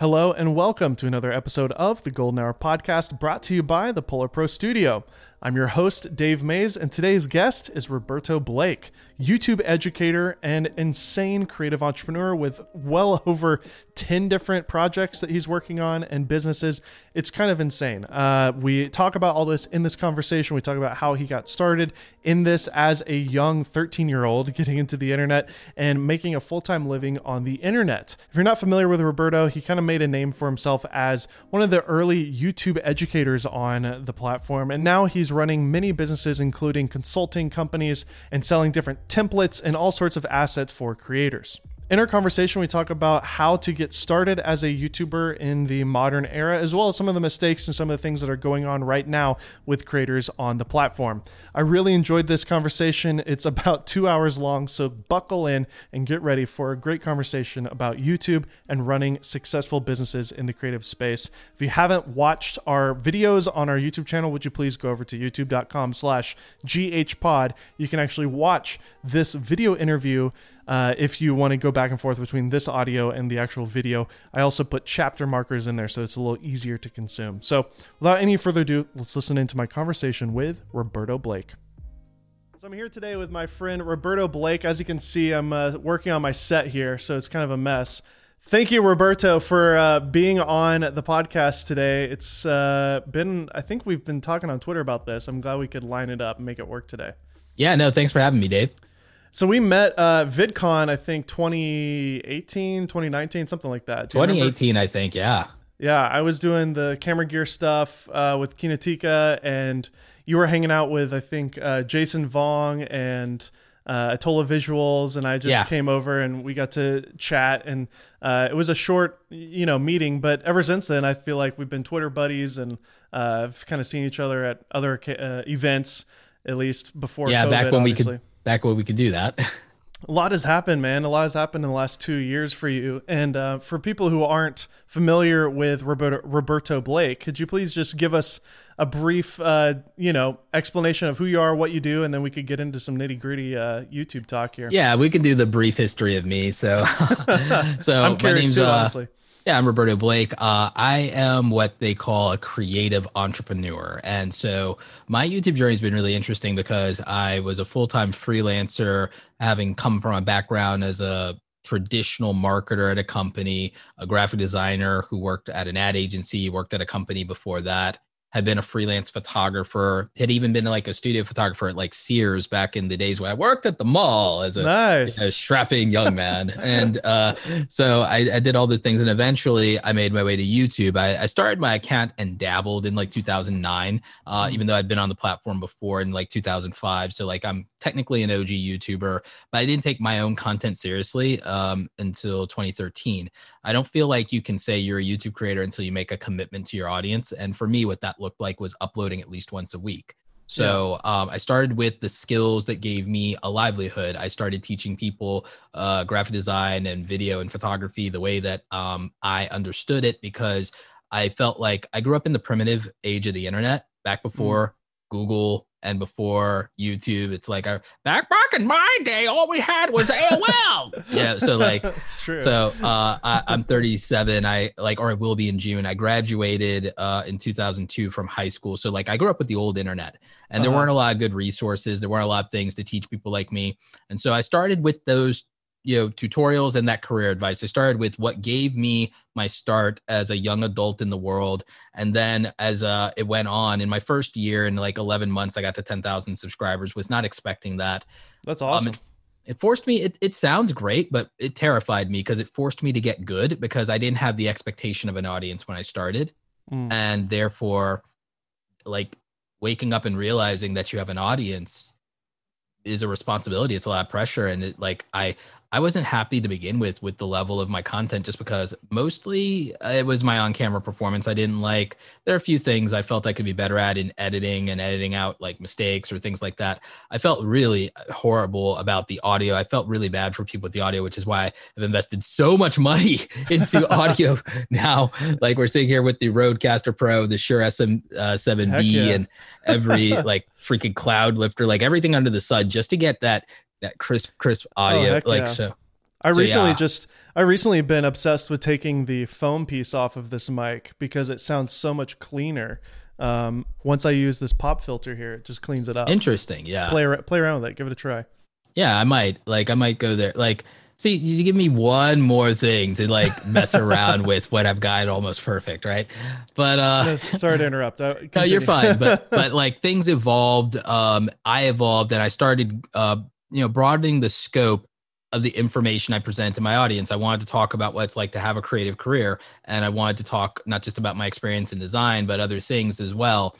Hello and welcome to another episode of the Golden Hour Podcast brought to you by the Polar Pro Studio. I'm your host, Dave Maze, and today's guest is Roberto Blake, YouTube educator and insane creative entrepreneur with well over 10 different projects that he's working on and businesses. It's kind of insane. Uh, we talk about all this in this conversation. We talk about how he got started in this as a young 13 year old getting into the internet and making a full time living on the internet. If you're not familiar with Roberto, he kind of made a name for himself as one of the early YouTube educators on the platform, and now he's running many businesses, including consulting companies and selling different templates and all sorts of assets for creators. In our conversation, we talk about how to get started as a YouTuber in the modern era, as well as some of the mistakes and some of the things that are going on right now with creators on the platform. I really enjoyed this conversation. It's about two hours long, so buckle in and get ready for a great conversation about YouTube and running successful businesses in the creative space. If you haven't watched our videos on our YouTube channel, would you please go over to youtube.com slash ghpod. You can actually watch this video interview uh, if you want to go back and forth between this audio and the actual video. I also put chapter markers in there so it's a little easier to consume. So, without any further ado, let's listen into my conversation with Roberto Blake. So, I'm here today with my friend Roberto Blake. As you can see, I'm uh, working on my set here, so it's kind of a mess. Thank you, Roberto, for uh, being on the podcast today. It's uh, been, I think we've been talking on Twitter about this. I'm glad we could line it up and make it work today. Yeah, no, thanks for having me, Dave. So we met uh, VidCon, I think 2018, 2019, something like that. 2018, I think, yeah. Yeah, I was doing the camera gear stuff uh, with Kinetica, and you were hanging out with, I think, uh, Jason Vong and uh, Atola Visuals, and I just yeah. came over and we got to chat, and uh, it was a short, you know, meeting. But ever since then, I feel like we've been Twitter buddies, and uh, I've kind of seen each other at other uh, events, at least before. Yeah, COVID, back when obviously. we could back when we could do that. a lot has happened, man. A lot has happened in the last two years for you. And uh, for people who aren't familiar with Roberto, Roberto, Blake, could you please just give us a brief, uh, you know, explanation of who you are, what you do, and then we could get into some nitty gritty uh, YouTube talk here. Yeah, we can do the brief history of me. So, so I'm curious my name's too, uh, honestly. Yeah, I'm Roberto Blake. Uh, I am what they call a creative entrepreneur. And so my YouTube journey has been really interesting because I was a full time freelancer, having come from a background as a traditional marketer at a company, a graphic designer who worked at an ad agency, worked at a company before that, had been a freelance photographer, had even been like a studio photographer at like Sears back in the days when I worked at the mall as a, nice. strapping young man. and uh, so I, I, did all these things. And eventually I made my way to YouTube. I, I started my account and dabbled in like 2009, uh, mm-hmm. even though I'd been on the platform before in like 2005. So like I'm technically an OG YouTuber, but I didn't take my own content seriously um, until 2013. I don't feel like you can say you're a YouTube creator until you make a commitment to your audience. And for me, what that looked like was uploading at least once a week. So um, I started with the skills that gave me a livelihood. I started teaching people uh, graphic design and video and photography the way that um, I understood it because I felt like I grew up in the primitive age of the internet back mm. before mm. Google and before YouTube, it's like our back back in my day, all we had was AOL. yeah, so like that's true. So uh, I, am 37. I like, or I will be in June. I graduated uh, in 2002 from high school. So like, I grew up with the old internet, and uh-huh. there weren't a lot of good resources. There weren't a lot of things to teach people like me, and so I started with those you know tutorials and that career advice. I started with what gave me my start as a young adult in the world. And then as uh, it went on in my first year in like 11 months i got to 10000 subscribers was not expecting that. That's awesome um, it, it, forced me it, it sounds great but it terrified me because it forced me to get good because i didn't have the expectation of an audience when i started. Mm. and therefore like waking up and realizing that you have an audience is a responsibility. It's a lot of pressure and it like i I wasn't happy to begin with with the level of my content just because mostly it was my on-camera performance I didn't like. There are a few things I felt I could be better at in editing and editing out like mistakes or things like that. I felt really horrible about the audio. I felt really bad for people with the audio, which is why I've invested so much money into audio now. Like we're sitting here with the Rodecaster Pro, the Shure SM7B, uh, yeah. and every like freaking cloud lifter, like everything under the sun, just to get that that crisp, crisp oh, audio. Oh, like yeah. so. I so, recently yeah. just I recently been obsessed with taking the foam piece off of this mic because it sounds so much cleaner. Um, once I use this pop filter here, it just cleans it up. Interesting. Yeah. Play play around with it. Give it a try. Yeah, I might. Like I might go there. Like see, you give me one more thing to like mess around with what I've got almost perfect, right? But uh No, sorry to interrupt. No, you're fine. But but like things evolved. Um, I evolved, and I started, uh, you know, broadening the scope of the information I present to my audience. I wanted to talk about what it's like to have a creative career, and I wanted to talk not just about my experience in design, but other things as well.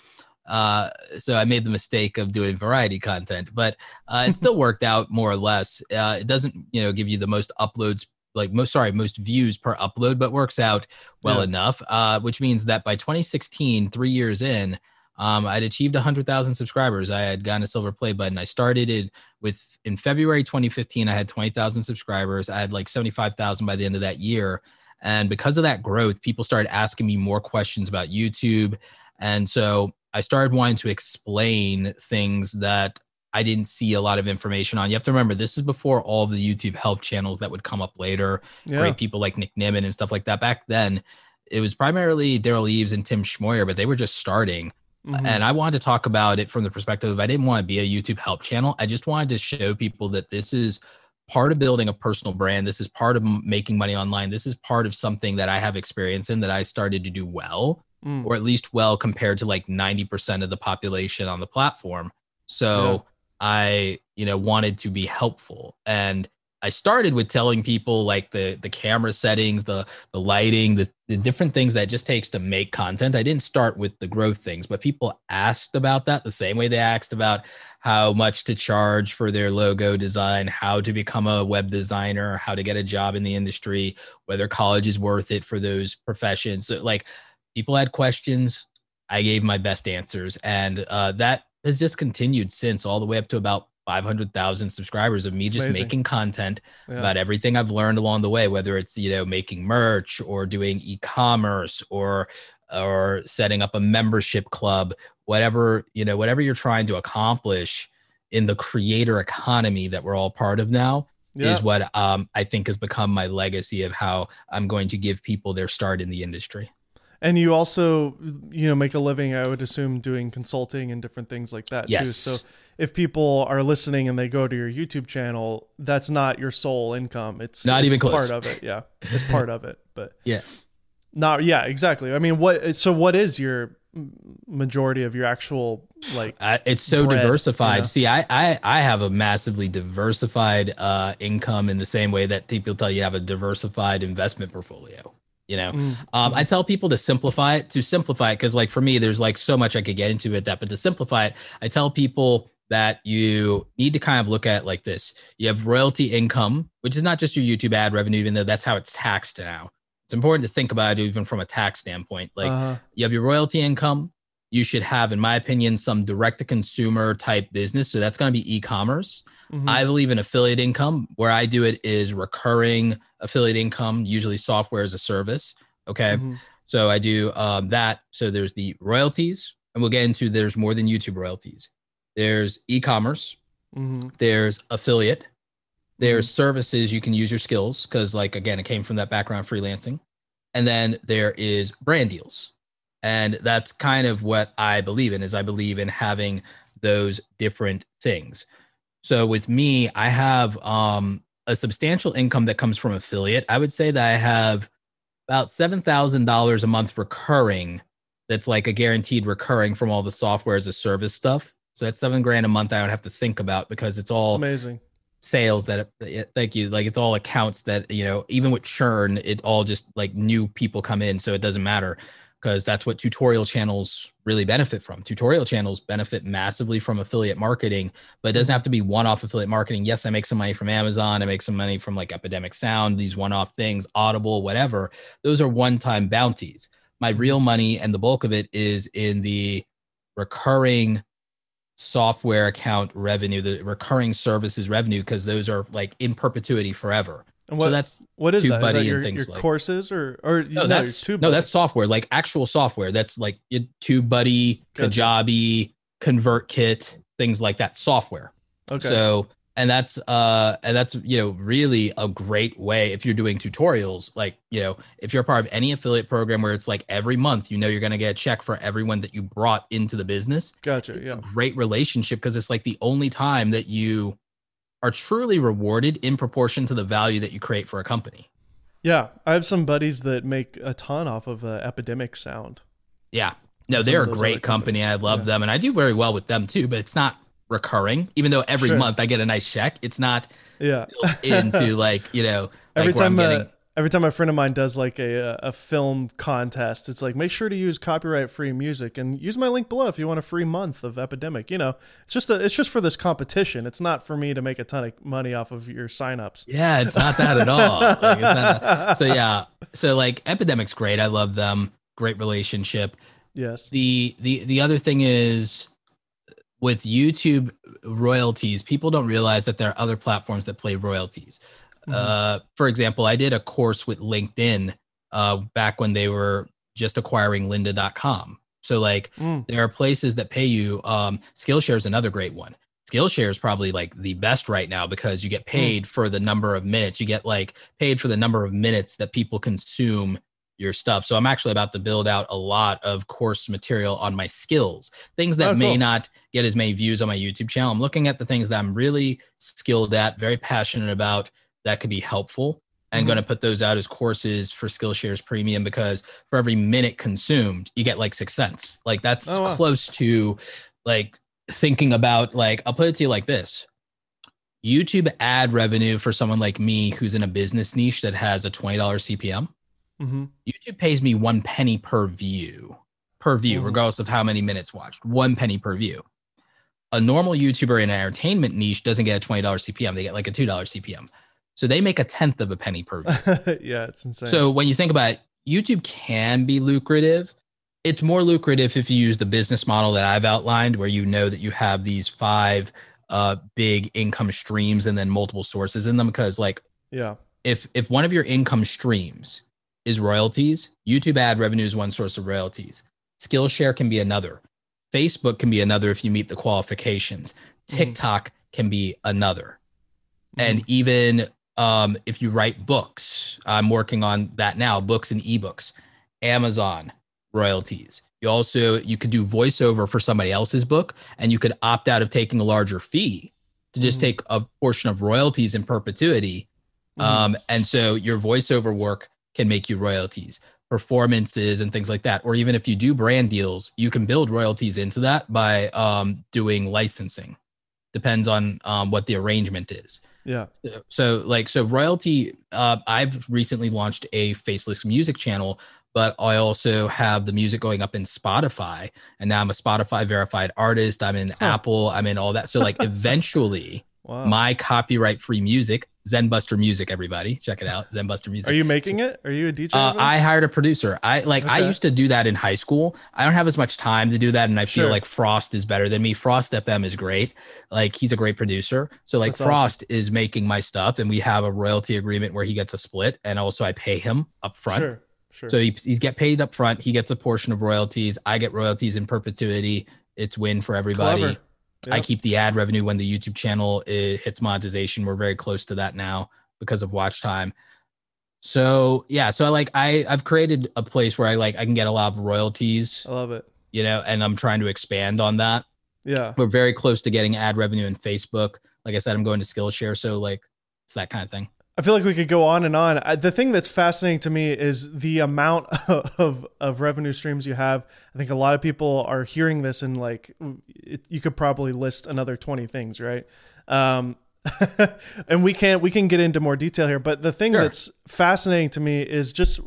Uh, so I made the mistake of doing variety content, but uh, it still worked out more or less. Uh, it doesn't, you know, give you the most uploads, like most sorry, most views per upload, but works out well Yeah. enough. Uh, which means that by 2016, three years in, um, I'd achieved 100,000 subscribers. I had gotten a silver play button. I started it with in February 2015. I had 20,000 subscribers. I had like 75,000 by the end of that year. And because of that growth, people started asking me more questions about YouTube. And so I started wanting to explain things that I didn't see a lot of information on. You have to remember, this is before all of the YouTube help channels that would come up later. Yeah. Great people like Nick Nimmin and stuff like that. Back then, it was primarily Derral Eves and Tim Schmoyer, but they were just starting. Mhm. And I wanted to talk about it from the perspective of I didn't want to be a YouTube help channel. I just wanted to show people that this is part of building a personal brand. This is part of m- making money online. This is part of something that I have experience in that I started to do well, Mm. or at least well compared to like 90% of the population on the platform. So Yeah. I, you know, wanted to be helpful. And I started with telling people like the the camera settings, the the lighting, the, the different things that just takes to make content. I didn't start with the growth things, but people asked about that the same way they asked about how much to charge for their logo design, how to become a web designer, how to get a job in the industry, whether college is worth it for those professions. So like people had questions. I gave my best answers. And uh, that has just continued since all the way up to about 500,000 subscribers of me It's just amazing. making content Yeah. about everything I've learned along the way, whether it's, you know, making merch or doing e-commerce or, or setting up a membership club, whatever, you know, whatever you're trying to accomplish in the creator economy that we're all part of now yeah. is what um, I think has become my legacy of how I'm going to give people their start in the industry. And you also, you know, make a living, I would assume, doing consulting and different things like that too. So if people are listening and they go to your YouTube channel, that's not your sole income. It's Not it's even close. part of it. Yeah, it's part of it. But Yeah. not yeah, exactly. I mean, what? So what is your majority of your actual like? Uh, it's so bread, diversified. you know? See, I, I I have a massively diversified uh, income in the same way that people tell you have a diversified investment portfolio. You know, Mm, um, I tell people to simplify it. To simplify it, because like for me, there's like so much I could get into with that. But to simplify it, I tell people that you need to kind of look at like this: you have royalty income, which is not just your YouTube ad revenue, even though that's how it's taxed now. It's important to think about it even from a tax standpoint. Like uh-huh. you have your royalty income. You should have, in my opinion, some direct to consumer type business. So that's going to be e-commerce. Mhm. I believe in affiliate income. Where I do it is recurring affiliate income, usually software as a service. Okay. Mhm. So I do um, that. So there's the royalties, and we'll get into there's more than YouTube royalties. There's e-commerce, Mhm. there's affiliate, there's services you can use your skills because, like again, it came from that background freelancing, and then there is brand deals, and that's kind of what I believe in. Is I believe in having those different things. So with me, I have um, a substantial income that comes from affiliate. I would say that I have about seven thousand dollars a month recurring. That's like a guaranteed recurring from all the software as a service stuff. So that's seven grand a month. I don't have to think about because it's all amazing. sales that thank you like it's all accounts that you know even with churn it all just like new people come in so it doesn't matter because that's what tutorial channels really benefit from tutorial channels benefit massively from affiliate marketing but it doesn't have to be one-off affiliate marketing yes i make some money from amazon i make some money from like epidemic sound these one-off things audible whatever those are one-time bounties my real money and the bulk of it is in the recurring software account revenue, the recurring services revenue, because those are like in perpetuity forever. And what so that's what is that? Is TubeBuddy that and your, things your like- courses or or no, no, that's no, that's software, like actual software. That's like TubeBuddy. Kajabi, ConvertKit, things like that. Software. okay. So and that's uh and that's you know really a great way if you're doing tutorials like you know if you're part of any affiliate program where it's like every month you know you're going to get a check for everyone that you brought into the business Gotcha. Yeah. great relationship because it's like the only time that you are truly rewarded in proportion to the value that you create for a company Yeah. I have some buddies that make a ton off of uh, Epidemic Sound. yeah no they're a great company i love Yeah. them and i do very well with them too but it's not recurring even though every Sure. month i get a nice check it's not Yeah. into like you know like every I'm time getting uh, every time a friend of mine does like a a film contest it's like make sure to use copyright free music and use my link below if you want a free month of epidemic you know it's just a, it's just for this competition it's not for me to make a ton of money off of your signups Yeah, it's not that at all. Like, it's not that. So yeah, so like Epidemic's great. I love them. Great relationship. yes The the the other thing is with YouTube royalties, people don't realize that there are other platforms that play royalties. Mhm. Uh, for example, I did a course with LinkedIn uh, back when they were just acquiring lynda.com. So like Mm. there are places that pay you. Um, Skillshare is another great one. Skillshare is probably like the best right now because you get paid for the number of minutes. You get like paid for the number of minutes that people consume your stuff. So I'm actually about to build out a lot of course material on my skills, things that Oh, may cool. not get as many views on my YouTube channel. I'm looking at the things that I'm really skilled at, very passionate about that could be helpful. And Mhm. going to put those out as courses for Skillshare's premium because for every minute consumed, you get like six cents. Like that's Oh, wow. close to like thinking about like I'll put it to you like this. YouTube ad revenue for someone like me who's in a business niche that has a $20 CPM, hmm YouTube pays me one penny per view, per view, Mhm. regardless of how many minutes watched, one penny per view. A normal YouTuber in an entertainment niche doesn't get a $20 CPM, they get like a $2 CPM. So they make a tenth of a penny per view. yeah it's insane So when you think about it, YouTube can be lucrative. It's more lucrative if you use the business model that I've outlined, where you know that you have these five uh, big income streams and then multiple sources in them. Because like yeah if if one of your income streams is royalties, YouTube ad revenue is one source of royalties. Skillshare can be another. Facebook can be another if you meet the qualifications. Mhm. TikTok can be another Mhm. and even um, if you write books i'm working on that now books and ebooks amazon royalties you also you could do voiceover for somebody else's book and you could opt out of taking a larger fee to just Mhm. take a portion of royalties in perpetuity um, and so your voiceover work can make you royalties performances and things like that. Or even if you do brand deals you can build royalties into that by um, doing licensing. Depends on um, what the arrangement is. Yeah. So like so royalty uh, i've recently launched a faceless music channel but i also have the music going up in spotify and now i'm a spotify verified artist. I'm in Huh. apple. I'm in all that. So like eventually wow my copyright free music zenbuster music everybody check it out zenbuster music are you making it are you a dj uh. I hired a producer. I like I used to do that in high school. I don't have as much time to do that, and I feel Sure. like Frost is better than me. Frost FM is great. Like he's a great producer. So like That's awesome. Frost is making my stuff, and we have a royalty agreement where he gets a split, and also I pay him up front. sure sure So he, he's get paid up front. He gets a portion of royalties. I get royalties in perpetuity. It's win for everybody. Clever. I keep the ad revenue when the YouTube channel hits monetization. We're very close to that now because of watch time. So yeah, so I like I I've created a place where I like I can get a lot of royalties, i love it you know, and I'm trying to expand on that. yeah We're very close to getting ad revenue in Facebook. Like I said, I'm going to Skillshare, so like it's that kind of thing. I feel like we could go on and on. I, the thing that's fascinating to me is the amount of of revenue streams you have. I think a lot of people are hearing this and like it, you could probably list another twenty things, right? Um, and we can we can get into more detail here. But the thing Sure. that's fascinating to me is just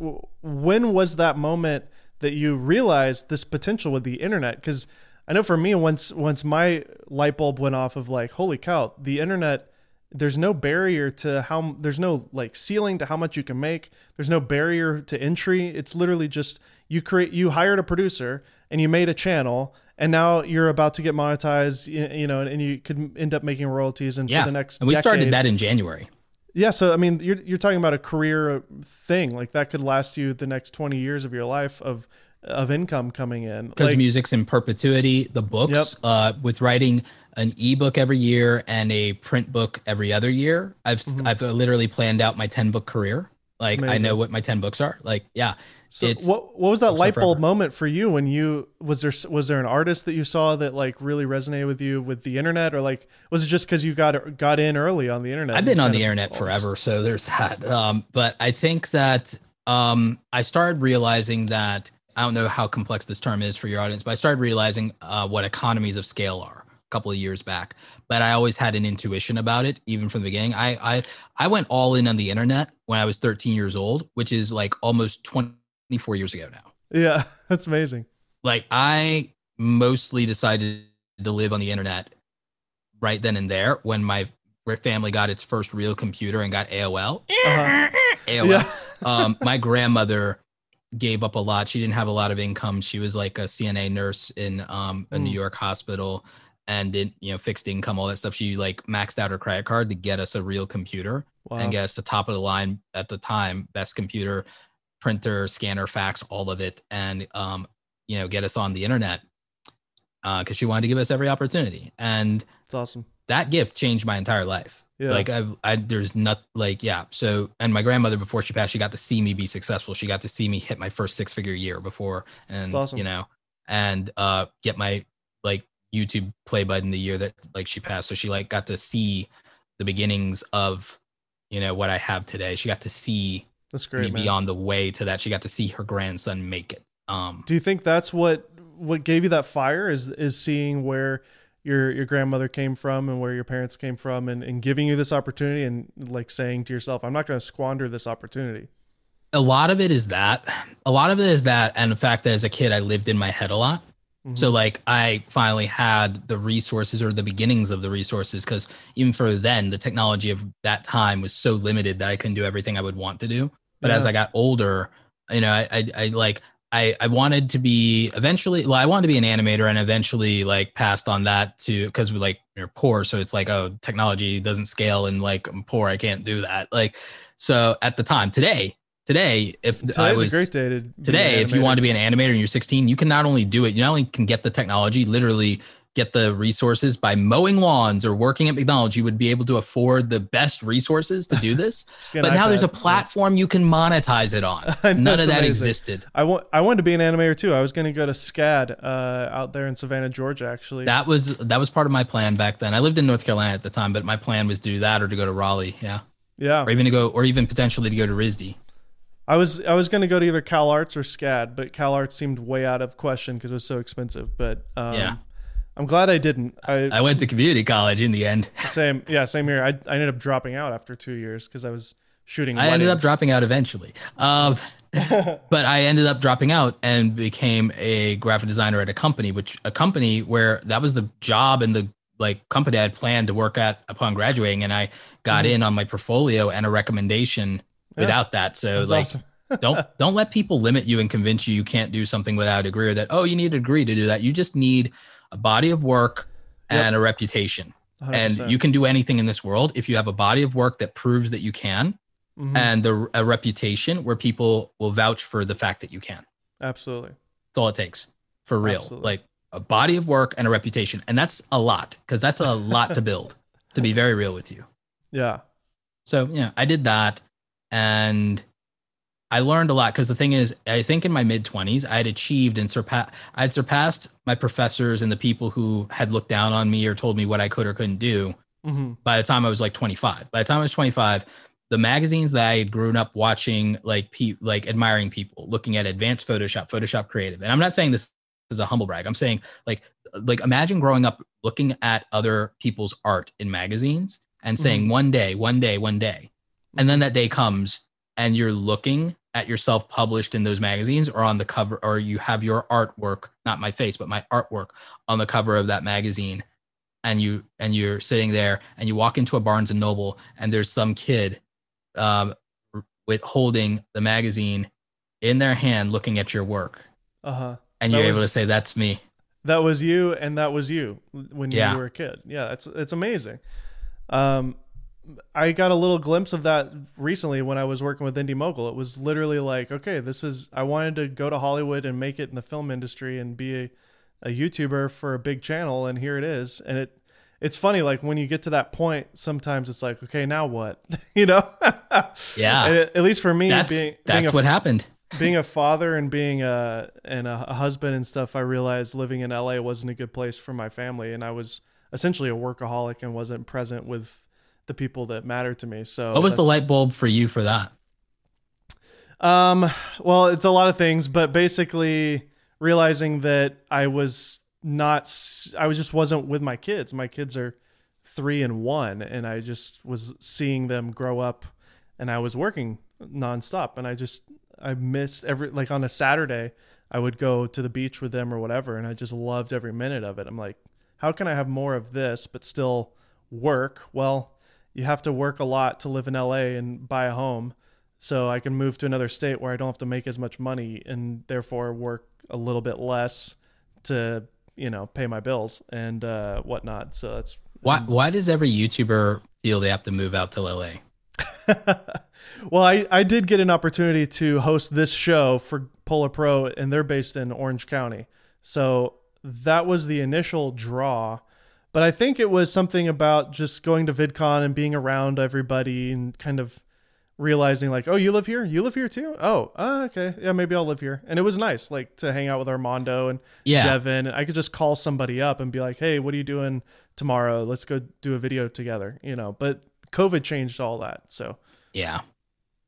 when was that moment that you realized this potential with the internet? Because I know for me, once once my light bulb went off of like, holy cow, the internet there's no barrier to how there's no like ceiling to how much you can make. There's no barrier to entry. It's literally just you create you hired a producer and you made a channel and now you're about to get monetized you know and you could end up making royalties and Yeah, for the next and we started that in January. yeah so i mean you're, you're talking about a career thing like that could last you the next 20 years of your life of of income coming in. because Like, music's in perpetuity. The books, Yep. uh, with writing an ebook every year and a print book every other year, I've Mhm. I've literally planned out my ten book career. Like I know what my ten books are. Like yeah, so it's- what what was that light bulb forever. moment for you when you was there was there an artist that you saw that like really resonated with you with the internet or like was it just because you got got in early on the internet? I've been on the internet forever, so there's that. Um, but I think that um, I started realizing that I don't know how complex this term is for your audience, but I started realizing uh, what economies of scale are a couple of years back. But I always had an intuition about it, even from the beginning. I I I went all in on the internet when I was 13 years old, which is like almost 24 years ago now. Yeah, that's amazing. Like I mostly decided to live on the internet right then and there when my family got its first real computer and got AOL. Uh-huh. AOL. Yeah. um, my grandmother gave up a lot. She didn't have a lot of income. She was like a CNA nurse in um, a New Mm. York hospital and did you know fixed income, all that stuff. She like maxed out her credit card to get us a real computer Wow. and get us the top of the line at the time, best computer, printer, scanner, fax, all of it, and um, you know get us on the internet because she wanted to give us every opportunity. And It's awesome. that gift changed my entire life. Yeah. Like I, I, there's not like, yeah. So, and my grandmother before she passed, she got to see me be successful. She got to see me hit my first six figure year before, and awesome. you know, and uh, get my like YouTube play button the year that like she passed. So she like got to see the beginnings of, you know, what I have today. She got to see That's me great, man. be on the way to that. She got to see her grandson make it. Um, Do you think that's what what gave you that fire is is seeing where your your grandmother came from and where your parents came from and, and giving you this opportunity and like saying to yourself, I'm not going to squander this opportunity. a lot of it is that. A lot of it is that, and the fact that as a kid I lived in my head a lot. Mhm. So like I finally had the resources or the beginnings of the resources because even for then the technology of that time was so limited that I couldn't do everything I would want to do. But as I got older, you know, I I, I like I, I wanted to be eventually well, I wanted to be an animator and eventually like passed on that to because we like you're poor. So it's like, oh, technology doesn't scale and like I'm poor, I can't do that. Like so at the time, today, today, if Today's I was a great day to today if you want to be an animator and you're 16 you can not only do it you not only can get the technology literally get the resources by mowing lawns or working at mcdonald's you would be able to afford the best resources to do this Just get an but now there's a iPad. platform you can monetize it on none of that amazing. existed I want I wanted to be an animator too. I was going to go to SCAD uh, out there in Savannah, Georgia. Actually, that was that was part of my plan back then i lived in north carolina at the time but my plan was to do that or to go to raleigh yeah yeah. or even to go or even potentially to go to risd I was I was going to go to either Cal Arts or SCAD, but Cal Arts seemed way out of question because it was so expensive. But um, Yeah. I'm glad I didn't. I, i went to community college in the end same yeah same here. I, I ended up dropping out after two years because I was shooting. I ended up dropping out eventually. Um, but I ended up dropping out and became a graphic designer at a company, which a company where that was the job and the like company I had planned to work at upon graduating, and I got Mhm. in on my portfolio and a recommendation Yeah. without that. So That's like, awesome. don't don't let people limit you and convince you you can't do something without a degree or that oh you need a degree to do that. You just need a body of work Yep. and a reputation, 100%. and you can do anything in this world if you have a body of work that proves that you can Mhm. and the, a reputation where people will vouch for the fact that you can. absolutely. That's all it takes for real. Absolutely. Like a body of work and a reputation. And that's a lot because that's a lot to build, to be very real with you. Yeah. So, yeah, I did that and I learned a lot because the thing is, I think in my mid 20s, I had achieved and surpassed, I had surpassed my professors and the people who had looked down on me or told me what I could or couldn't do hmm by the time I was like 25. By the time I was 25, the magazines that I had grown up watching, like pe- like admiring people, looking at advanced Photoshop, Photoshop Creative, and I'm not saying this as a humble brag. I'm saying like like imagine growing up looking at other people's art in magazines and saying one day, one day, one day, and then that day comes and you're looking at yourself published in those magazines or on the cover, or you have your artwork, not my face, but my artwork on the cover of that magazine and you and you're sitting there and you walk into a Barnes and Noble and there's some kid um, with holding the magazine in their hand looking at your work Uh huh. and That you're able to say that's me That was you, and that was you when Yeah. you were a kid. Yeah, it's it's amazing. Um, I got a little glimpse of that recently when I was working with Indy Mogul. It was literally like, okay, this is I wanted to go to Hollywood and make it in the film industry and be a, a YouTuber for a big channel, and here it is. And it it's funny, like when you get to that point, sometimes it's like, okay, now what? you know? Yeah. It, at least for me, That's being that's being a what happened. being a father and being a and a, a husband and stuff, I realized living in LA wasn't a good place for my family, and I was essentially a workaholic and wasn't present with the people that mattered to me. So, What was the light bulb for you for that? Um, well, it's a lot of things, but basically realizing that I was not, I was just wasn't with my kids. My kids are three and one, and I just was seeing them grow up, and I was working nonstop, and I just I missed every like on a Saturday. I would go to the beach with them or whatever, and I just loved every minute of it. I'm like, how can I have more of this but still work? Well, you have to work a lot to live in LA and buy a home. So I can move to another state where I don't have to make as much money and therefore work a little bit less to, you know, pay my bills and uh, whatnot. So that's Why why does every YouTuber feel they have to move out to LA? well, I, I did get an opportunity to host this show for Polar Pro, and they're based in Orange County. So that was the initial draw. But I think it was something about just going to VidCon and being around everybody and kind of realizing, like, oh, you live here? You live here too? Oh, uh, okay. Yeah, maybe I'll live here. And it was nice, like, to hang out with Armando and Yeah. Devin. I could just call somebody up and be like, hey, what are you doing tomorrow? Let's go do a video together, you know. But COVID changed all that. So Yeah.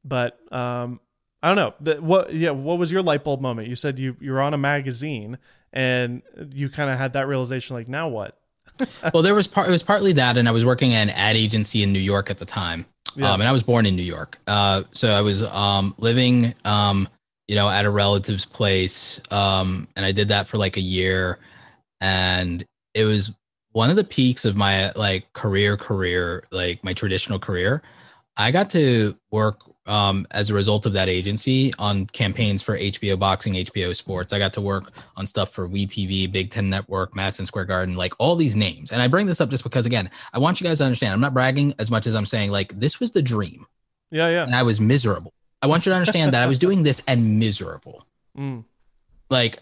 but um i don't know the, what yeah what was your light bulb moment you said you you're on a magazine and you kind of had that realization like now what well, there was part. It was partly that, and I was working at an ad agency in New York at the time, Yeah. um, and I was born in New York. Uh, so I was um, living, um, you know, at a relative's place, um, and I did that for like a year, and it was one of the peaks of my like career, career, like my traditional career. I got to work um, as a result of that agency on campaigns for HBO Boxing, HBO Sports. I got to work on stuff for WeTV, Big Ten Network, Madison Square Garden, like all these names. And I bring this up just because, again, I want you guys to understand. I'm not bragging as much as I'm saying like this was the dream, yeah yeah and I was miserable. I want you to understand that I was doing this and miserable. mm. Like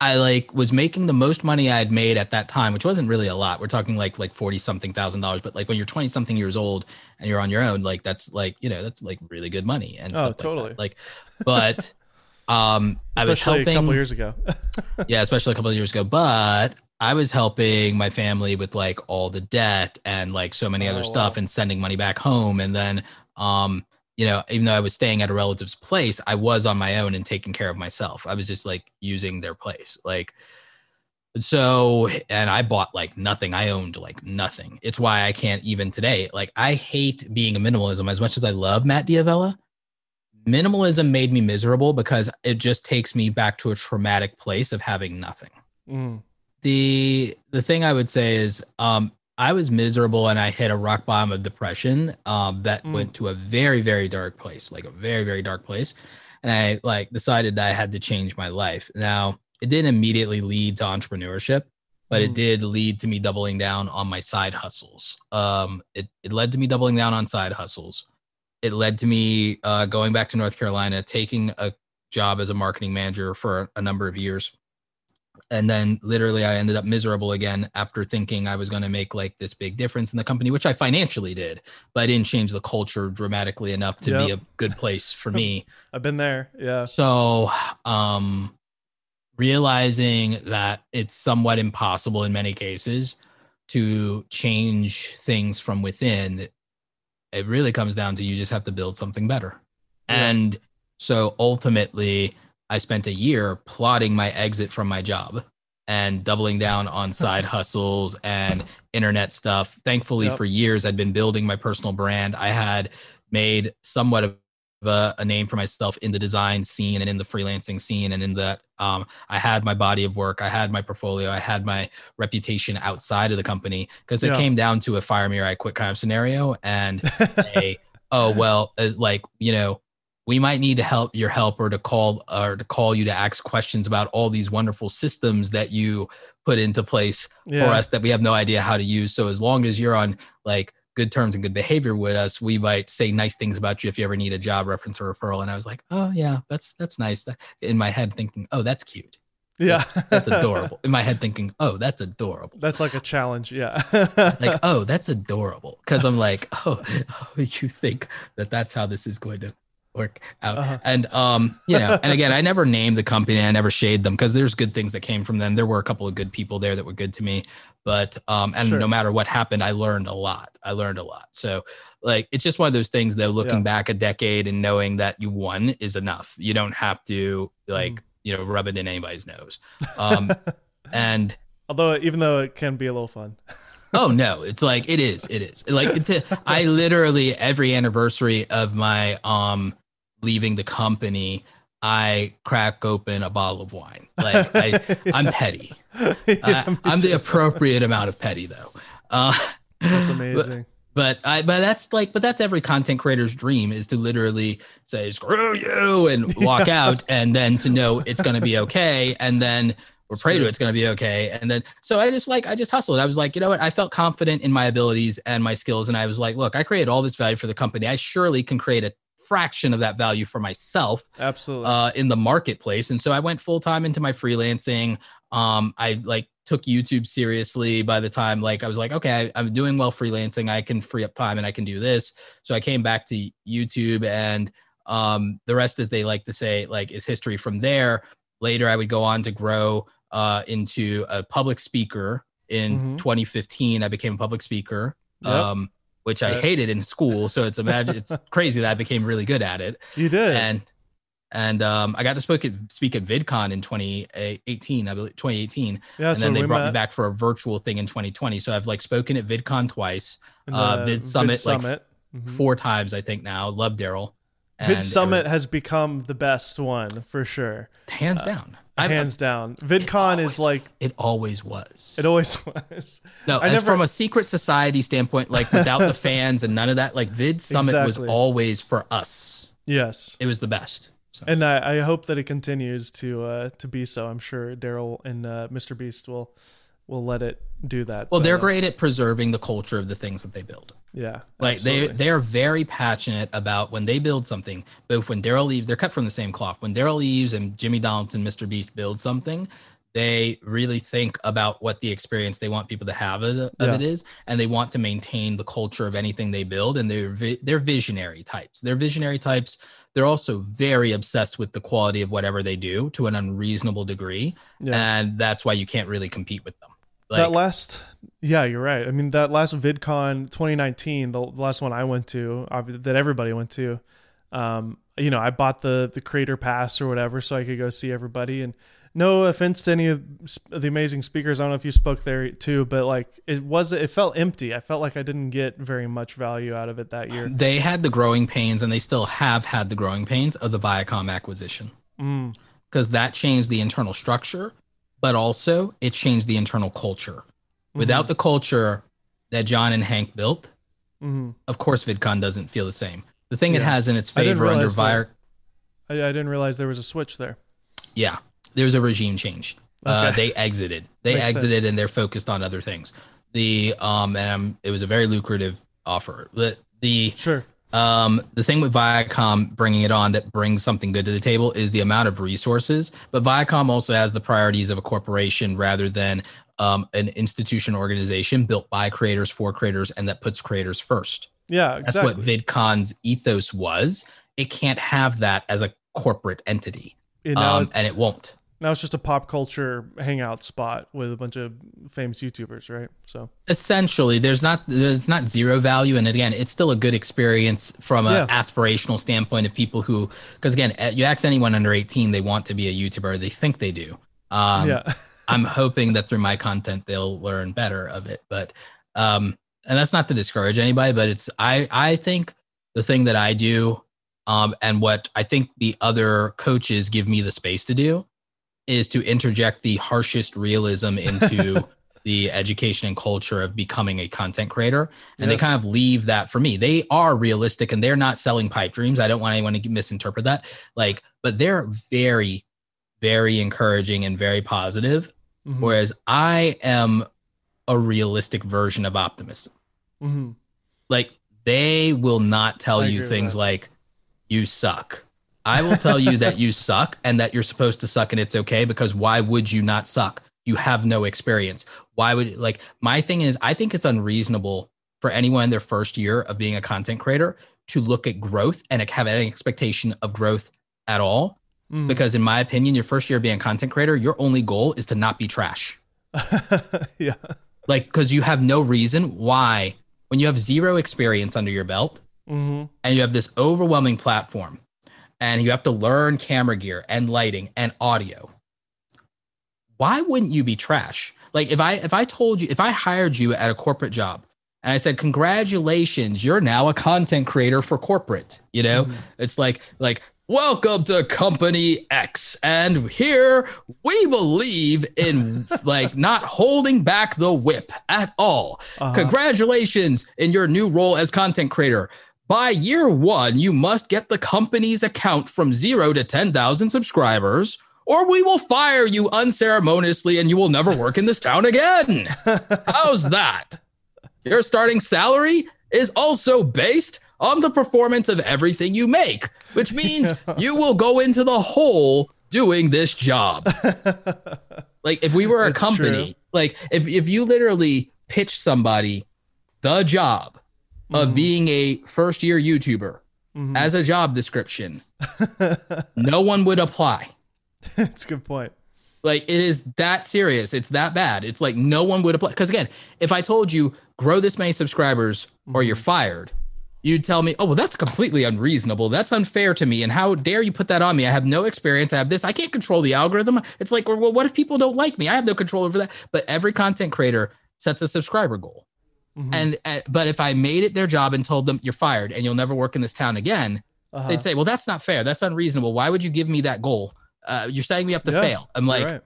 I like was making the most money I had made at that time, which wasn't really a lot. We're talking like like 40 something thousand dollars, but like when you're 20 something years old and you're on your own, like that's like, you know, that's like really good money and Oh, stuff like that. totally. Like, but um I was helping a couple years ago yeah, especially a couple of years ago. But I was helping my family with like all the debt and like so many Oh, other stuff and sending money back home. And then, um, you know, even though I was staying at a relative's place, I was on my own and taking care of myself. I was just like using their place. Like, so, and I bought like nothing. I owned like nothing. It's why I can't even today. Like, I hate being a minimalism as much as I love Matt D'Avella. Minimalism made me miserable because it just takes me back to a traumatic place of having nothing mm. the the thing I would say is um I was miserable and I hit a rock bottom of depression um that Mm. went to a very very dark place like a very very dark place and I like decided that I had to change my life. Now, it didn't immediately lead to entrepreneurship, but it Mm. did lead to me doubling down on my side hustles. Um it it led to me doubling down on side hustles. It led to me uh going back to North Carolina, taking a job as a marketing manager for a number of years and then literally i ended up miserable again after thinking i was going to make like this big difference in the company which i financially did but i didn't change the culture dramatically enough to be a good place for me. I've been there yeah. So um realizing that it's somewhat impossible in many cases to change things from within it really comes down to you just have to build something better. And so ultimately i spent a year plotting my exit from my job and doubling down on side hustles and internet stuff thankfully Yep. for years i'd been building my personal brand i had made somewhat of a, a name for myself in the design scene and in the freelancing scene and in that um, i had my body of work i had my portfolio i had my reputation outside of the company because it Yeah. came down to a fire me or i quit kind of scenario and a oh well uh, like you know we might need to help your helper to call or to call you to ask questions about all these wonderful systems that you put into place yeah for us that we have no idea how to use so as long as you're on like good terms and good behavior with us, we might say nice things about you if you ever need a job reference or referral. And I was like, oh yeah, that's that's nice. In my head, thinking, oh, that's cute. Yeah, that's, that's adorable. In my head, thinking, oh, that's adorable. That's like a challenge. Yeah, like oh, that's adorable. Because I'm like, oh, oh, you think that that's how this is going to work out. Uh-huh. And um, you know, and again, I never named the company, I never shade them because there's good things that came from them. There were a couple of good people there that were good to me. But um, and sure. no matter what happened, I learned a lot. I learned a lot. So like it's just one of those things though, looking yeah. back a decade and knowing that you won is enough. You don't have to like, mm. you know, rub it in anybody's nose. Um and although even though it can be a little fun. oh no it's like it is it is like it's a, i literally every anniversary of my um leaving the company, I crack open a bottle of wine. Like I, I'm petty. yeah, uh, I'm the appropriate amount of petty though. Uh, that's amazing. But, but I, but that's like, but that's every content creator's dream is to literally say "screw you" and walk yeah. out, and then to know it's going to be okay, and then or pray to it's going to be okay. And then, so I just like, I just hustled. I was like, you know what? I felt confident in my abilities and my skills. And I was like, look, I created all this value for the company. I surely can create a fraction of that value for myself absolutely. uh, in the marketplace. And so i went full time into my freelancing. Um, i like took youtube seriously by the time like i was like okay I, i'm doing well freelancing. I can free up time and i can do this. So i came back to youtube and um, the rest as they like to say like is history from there. Later i would go on to grow uh, into a public speaker. In mm-hmm. 2015 i became a public speaker. Yep. um, which I hated in school. So it's imagine it's crazy that I became really good at it. You did, and and um, I got to speak at speak at VidCon in 2018, I believe 2018, yeah, and then they brought met. me back for a virtual thing in 2020. So I've like spoken at VidCon twice, uh, Vid Summit, Vid Summit. like mm-hmm. four times I think now. Love Derral. Vid Summit has become the best one for sure, hands uh, down. I'm, hands down. VidCon always, is like it always was. It always was. No, I as never, from a secret society standpoint, like without the fans and none of that, like Vid Summit exactly. was always for us. Yes, it was the best. So. And I, I, hope that it continues to uh, to be so. I'm sure Derral and uh, Mr. Beast will will let it do that. Well, but, they're uh, great at preserving the culture of the things that they build. Yeah. Like absolutely. they they are very passionate about when they build something. Both when Derral Eves, they're cut from the same cloth. When Derral Eves and Jimmy Donaldson, Mr. Beast build something, they really think about what the experience they want people to have of, of yeah. it is, and they want to maintain the culture of anything they build. And they're they're visionary types. They're visionary types. They're also very obsessed with the quality of whatever they do to an unreasonable degree, yeah. and that's why you can't really compete with them. Like, that last, yeah, you're right. I mean, that last VidCon 2019, the, the last one I went to, that everybody went to, um, you know, I bought the the creator pass or whatever so I could go see everybody. And no offense to any of the amazing speakers, I don't know if you spoke there too, but like it was, it felt empty. I felt like I didn't get very much value out of it that year. They had the growing pains, and they still have had the growing pains of the Viacom acquisition because mm. that changed the internal structure but also it changed the internal culture. Without mm-hmm. the culture that John and Hank built, mm-hmm. of course VidCon doesn't feel the same. The thing yeah. it has in its favor under Vir, I, I, didn't realize there was a switch there. Yeah, there's a regime change. Uh, okay. Uh, they exited. They Makes exited, sense. and they're focused on other things. The um, and um, it was a very lucrative offer. But the sure um, the thing with Viacom bringing it on that brings something good to the table is the amount of resources. But Viacom also has the priorities of a corporation rather than um, an institution organization built by creators for creators and that puts creators first. Yeah, exactly. That's what VidCon's ethos was. It can't have that as a corporate entity, um, and it won't. Now it's just a pop culture hangout spot with a bunch of famous YouTubers, right? So essentially, there's not there's not zero value, and again, it's still a good experience from an yeah. aspirational standpoint of people who, because again, eh, you ask anyone under 18, they want to be a YouTuber, they think they do. Um, yeah. I'm hoping that through my content they'll learn better of it, but um, and that's not to discourage anybody, but it's I I think the thing that I do, um, and what I think the other coaches give me the space to do is to interject the harshest realism into the education and culture of becoming a content creator. And yes. they kind of leave that for me. They are realistic and they're not selling pipe dreams. I don't want anyone to misinterpret that. Like, but they're very, very encouraging and very positive. Mm-hmm. Whereas I am a realistic version of optimism. Mm-hmm. like they will not tell I you things like you suck. I will tell you that you suck and that you're supposed to suck and it's okay because why would you not suck? You have no experience. Why would like my thing is I think it's unreasonable for anyone in their first year of being a content creator to look at growth and have any expectation of growth at all Mm. because in my opinion your first year of being a content creator your only goal is to not be trash yeah. like because you have no reason why when you have zero experience under your belt hmm and you have this overwhelming platform and you have to learn camera gear and lighting and audio. Why wouldn't you be trash? Like if i if i told you if i hired you at a corporate job and i said congratulations you're now a content creator for corporate you know? It's like like welcome to company x and here we believe in like not holding back the whip at all. Uh-huh. congratulations in your new role as content creator by year one you must get the company's account from zero to 10000 subscribers or we will fire you unceremoniously and you will never work in this town again how's that your starting salary is also based on the performance of everything you make, which means you will go into the hole doing this job. like if we were a It's company, true. like if if you literally pitch somebody the job of Mhm. being a first year YouTuber Mhm. as a job description, no one would apply. That's a good point. Like it is that serious. It's that bad. It's like no one would apply. Because again, if I told you grow this many subscribers or you're fired, you'd tell me, oh, well, that's completely unreasonable. That's unfair to me. And how dare you put that on me? I have no experience. I have this. I can't control the algorithm. It's like, well, what if people don't like me? I have no control over that. But every content creator sets a subscriber goal. Mhm. And, uh, but if I made it their job and told them you're fired and you'll never work in this town again, Uh-huh. they'd say, well, that's not fair. That's unreasonable. Why would you give me that goal? Uh, you're setting me up to Yeah, fail. I'm like, right.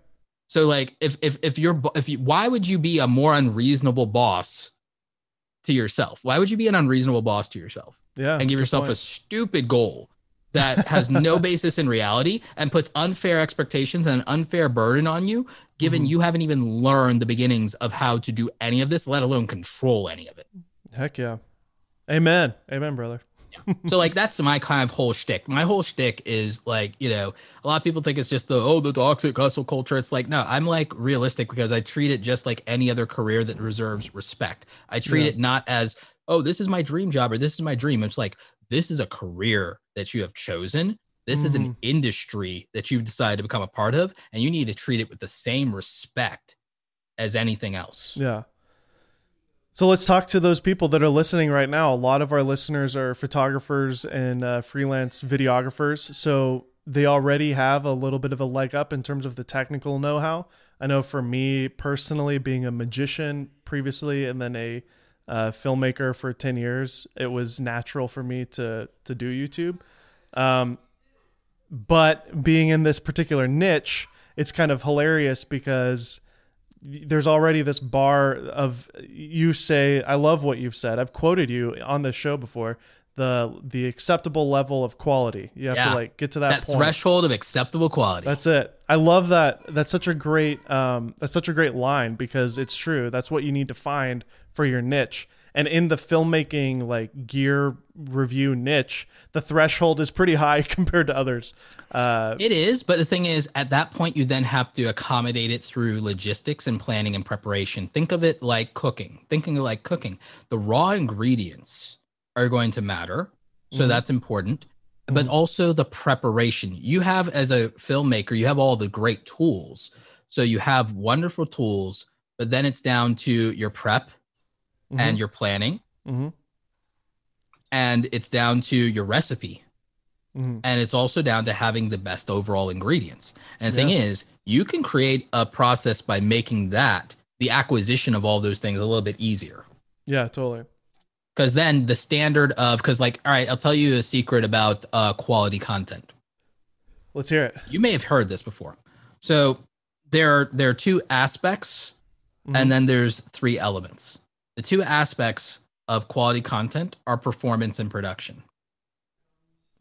so like if if if you're if you why would you be a more unreasonable boss to yourself? Why would you be an unreasonable boss to yourself yeah, and give yourself a stupid goal that has no basis in reality and puts unfair expectations and an unfair burden on you, given Mhm. you haven't even learned the beginnings of how to do any of this, let alone control any of it. Heck yeah. Amen. Amen, brother. so like that's my kind of whole shtick. My whole shtick is like, you know, a lot of people think it's just the oh the toxic hustle culture. It's like, no, I'm like realistic because I treat it just like any other career that reserves respect. I treat Yeah. it not as, oh, this is my dream job or this is my dream. It's like this is a career that you have chosen. This is an industry that you've decided to become a part of, and you need to treat it with the same respect as anything else. Yeah. So let's talk to those people that are listening right now. A lot of our listeners are photographers and uh, freelance videographers. So they already have a little bit of a leg up in terms of the technical know how. I know for me personally, being a magician previously and then a uh, filmmaker for 10 years, it was natural for me to, to do YouTube. Um, but being in this particular niche, it's kind of hilarious because there's already this bar of you say I love what you've said. I've quoted you on this show before. The the acceptable level of quality. You have Yeah. to like get to that, That point. threshold of acceptable quality. That's it. I love that. That's such a great um that's such a great line because it's true. That's what you need to find for your niche. And in the filmmaking like gear review niche, the threshold is pretty high compared to others. Uh It is, but the thing is, at that point, you then have to accommodate it through logistics and planning and preparation. Think of it like cooking. Thinking like cooking, the raw ingredients are going to matter, so Mhm. that's important. But also the preparation. You have as a filmmaker, you have all the great tools. So you have wonderful tools, but then it's down to your prep and your planning, hmm and it's down to your recipe. hmm and it's also down to having the best overall ingredients. And the thing is, you can create a process by making that the acquisition of all those things a little bit easier. Yeah, totally. Because then the standard of, because like, all right, I'll tell you a secret about uh, quality content. Let's hear it. You may have heard this before. So there are there are two aspects, Mhm. and then there's three elements. The two aspects of quality content are performance and production.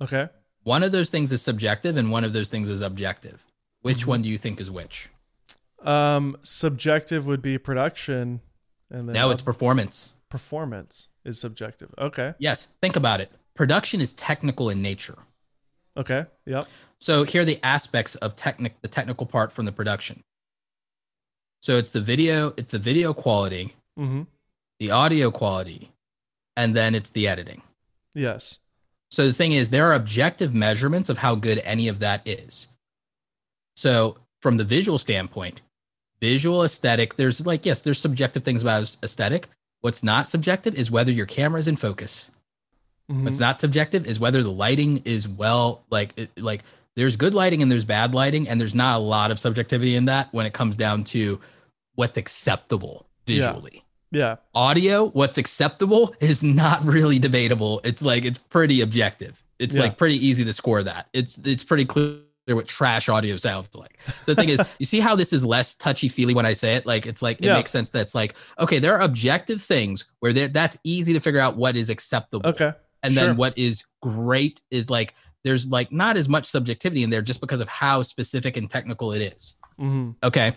Okay. One of those things is subjective, and one of those things is objective. Which Mhm. one do you think is which? Um subjective would be production and then No, it's performance. performance. Is subjective. Okay. Yes, think about it. Production is technical in nature. Okay. Yep. So here are the aspects of technic the technical part from the production. So it's the video, it's the video quality, Mm-hmm. the audio quality, and then it's the editing. Yes. So the thing is, there are objective measurements of how good any of that is. So from the visual standpoint, visual aesthetic, there's like, yes, there's subjective things about aesthetic. What's not subjective is whether your camera is in focus. Mhm. What's not subjective is whether the lighting is well, like, it, like there's good lighting and there's bad lighting, and there's not a lot of subjectivity in that when it comes down to what's acceptable Yeah. visually. Yeah. Audio, what's acceptable is not really debatable. It's like it's pretty objective. It's Yeah. like pretty easy to score that. It's it's pretty clear what trash audio sounds like. So the thing is, you see how this is less touchy feely when I say it. Like it's like it Yeah. makes sense. That's like okay, there are objective things where that's easy to figure out what is acceptable Okay. and Sure. then what is great is like there's like not as much subjectivity in there just because of how specific and technical it is Mm-hmm. okay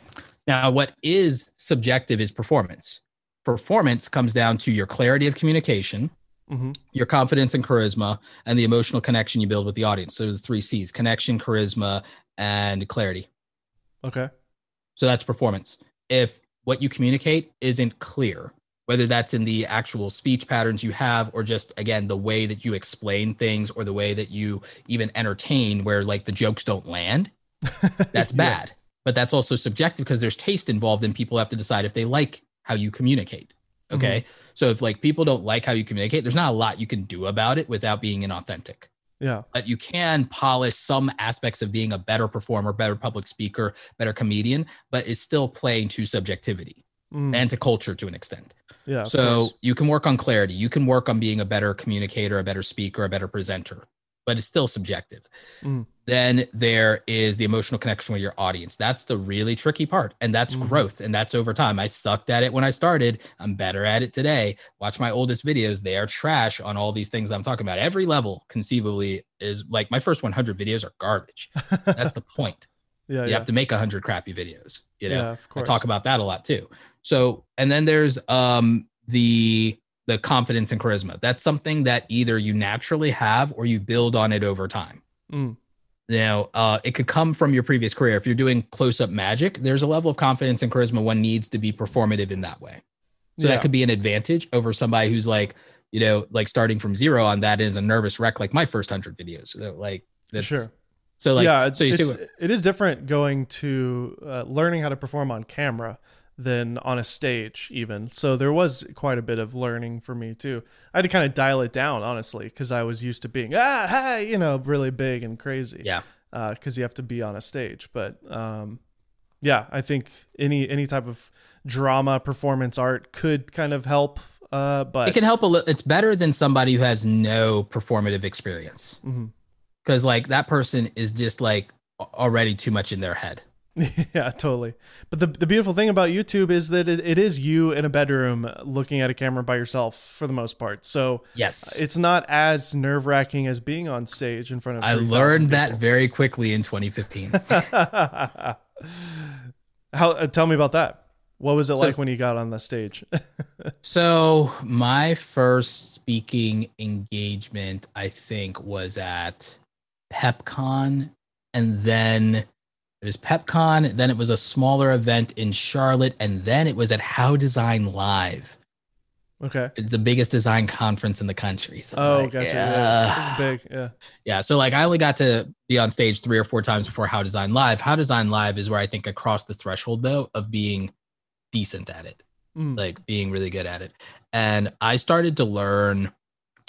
now what is subjective is performance performance comes down to your clarity of communication Mm-hmm. your confidence and charisma and the emotional connection you build with the audience so the three c's connection charisma and clarity Okay. so that's performance. If what you communicate isn't clear, whether that's in the actual speech patterns you have, or just again, the way that you explain things, or the way that you even entertain, where like the jokes don't land, that's Yeah. bad. But that's also subjective because there's taste involved, and people have to decide if they like how you communicate. Okay. So if like people don't like how you communicate, there's not a lot you can do about it without being inauthentic Yeah. but you can polish some aspects of being a better performer, better public speaker, better comedian, but it's still playing to subjectivity Mm. and to culture to an extent. Yeah. so you can work on clarity, you can work on being a better communicator, a better speaker, a better presenter, but it's still subjective. Mm. Then there is the emotional connection with your audience. That's the really tricky part. And that's Mhm. growth. And that's over time. I sucked at it when I started. I'm better at it today. Watch my oldest videos. They are trash on all these things I'm talking about. Every level conceivably is like my first 100 videos are garbage. That's the point. yeah. You yeah. have to make 100 crappy videos. You know, yeah. Of I talk about that a lot too. So, and then there's um the the confidence and charisma. That's something that either you naturally have or you build on it over time. Mm. You know, uh, it could come from your previous career. If you're doing close up magic, there's a level of confidence and charisma one needs to be performative in that way. So Yeah. that could be an advantage over somebody who's like, you know, like starting from zero on that is a nervous wreck, like my first hundred videos. So like, that's, Sure. So like, yeah, it's, so you see, what, it is different going to uh, learning how to perform on camera than on a stage, even. So there was quite a bit of learning for me too. I had to kind of dial it down, honestly, because I was used to being ah, hey, you know, really big and crazy. yeah, because you have to be on a stage. But um, yeah, I think any any type of drama performance art could kind of help. Uh, but it can help a little. It's better than somebody who has no performative experience because like that person is just like already too much in their head. yeah, totally. But the the beautiful thing about YouTube is that it, it is you in a bedroom looking at a camera by yourself for the most part. So Yes. it's not as nerve wracking as being on stage in front of. I 3,000 learned that very quickly in 2015. How? Uh, tell me about that. What was it So- like when you got on the stage? so, my first speaking engagement, I think, was at PepCon. And then it was PepCon. Then it was a smaller event in Charlotte. And then it was at How Design Live, okay. the biggest design conference in the country. So, Oh, like, gotcha. yeah. Yeah. Big. Yeah. Yeah. So like I only got to be on stage three or four times before How Design Live. How Design Live is where I think I crossed the threshold though of being decent at it, Mm. like being really good at it. And I started to learn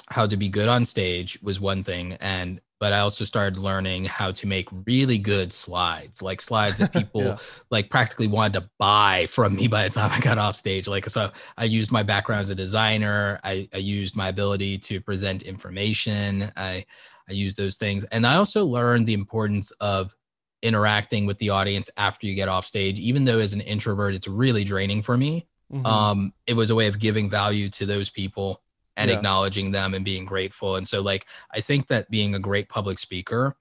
how to be good on stage was one thing. And but I also started learning how to make really good slides, like slides that people Yeah. like practically wanted to buy from me by the time I got off stage. Like, so I used my background as a designer. I, I used my ability to present information. I, I used those things. And I also learned the importance of interacting with the audience after you get off stage. Even though as an introvert, it's really draining for me. Mhm. Um, it was a way of giving value to those people and Yeah. acknowledging them and being grateful. And so like I think that being a great public speaker,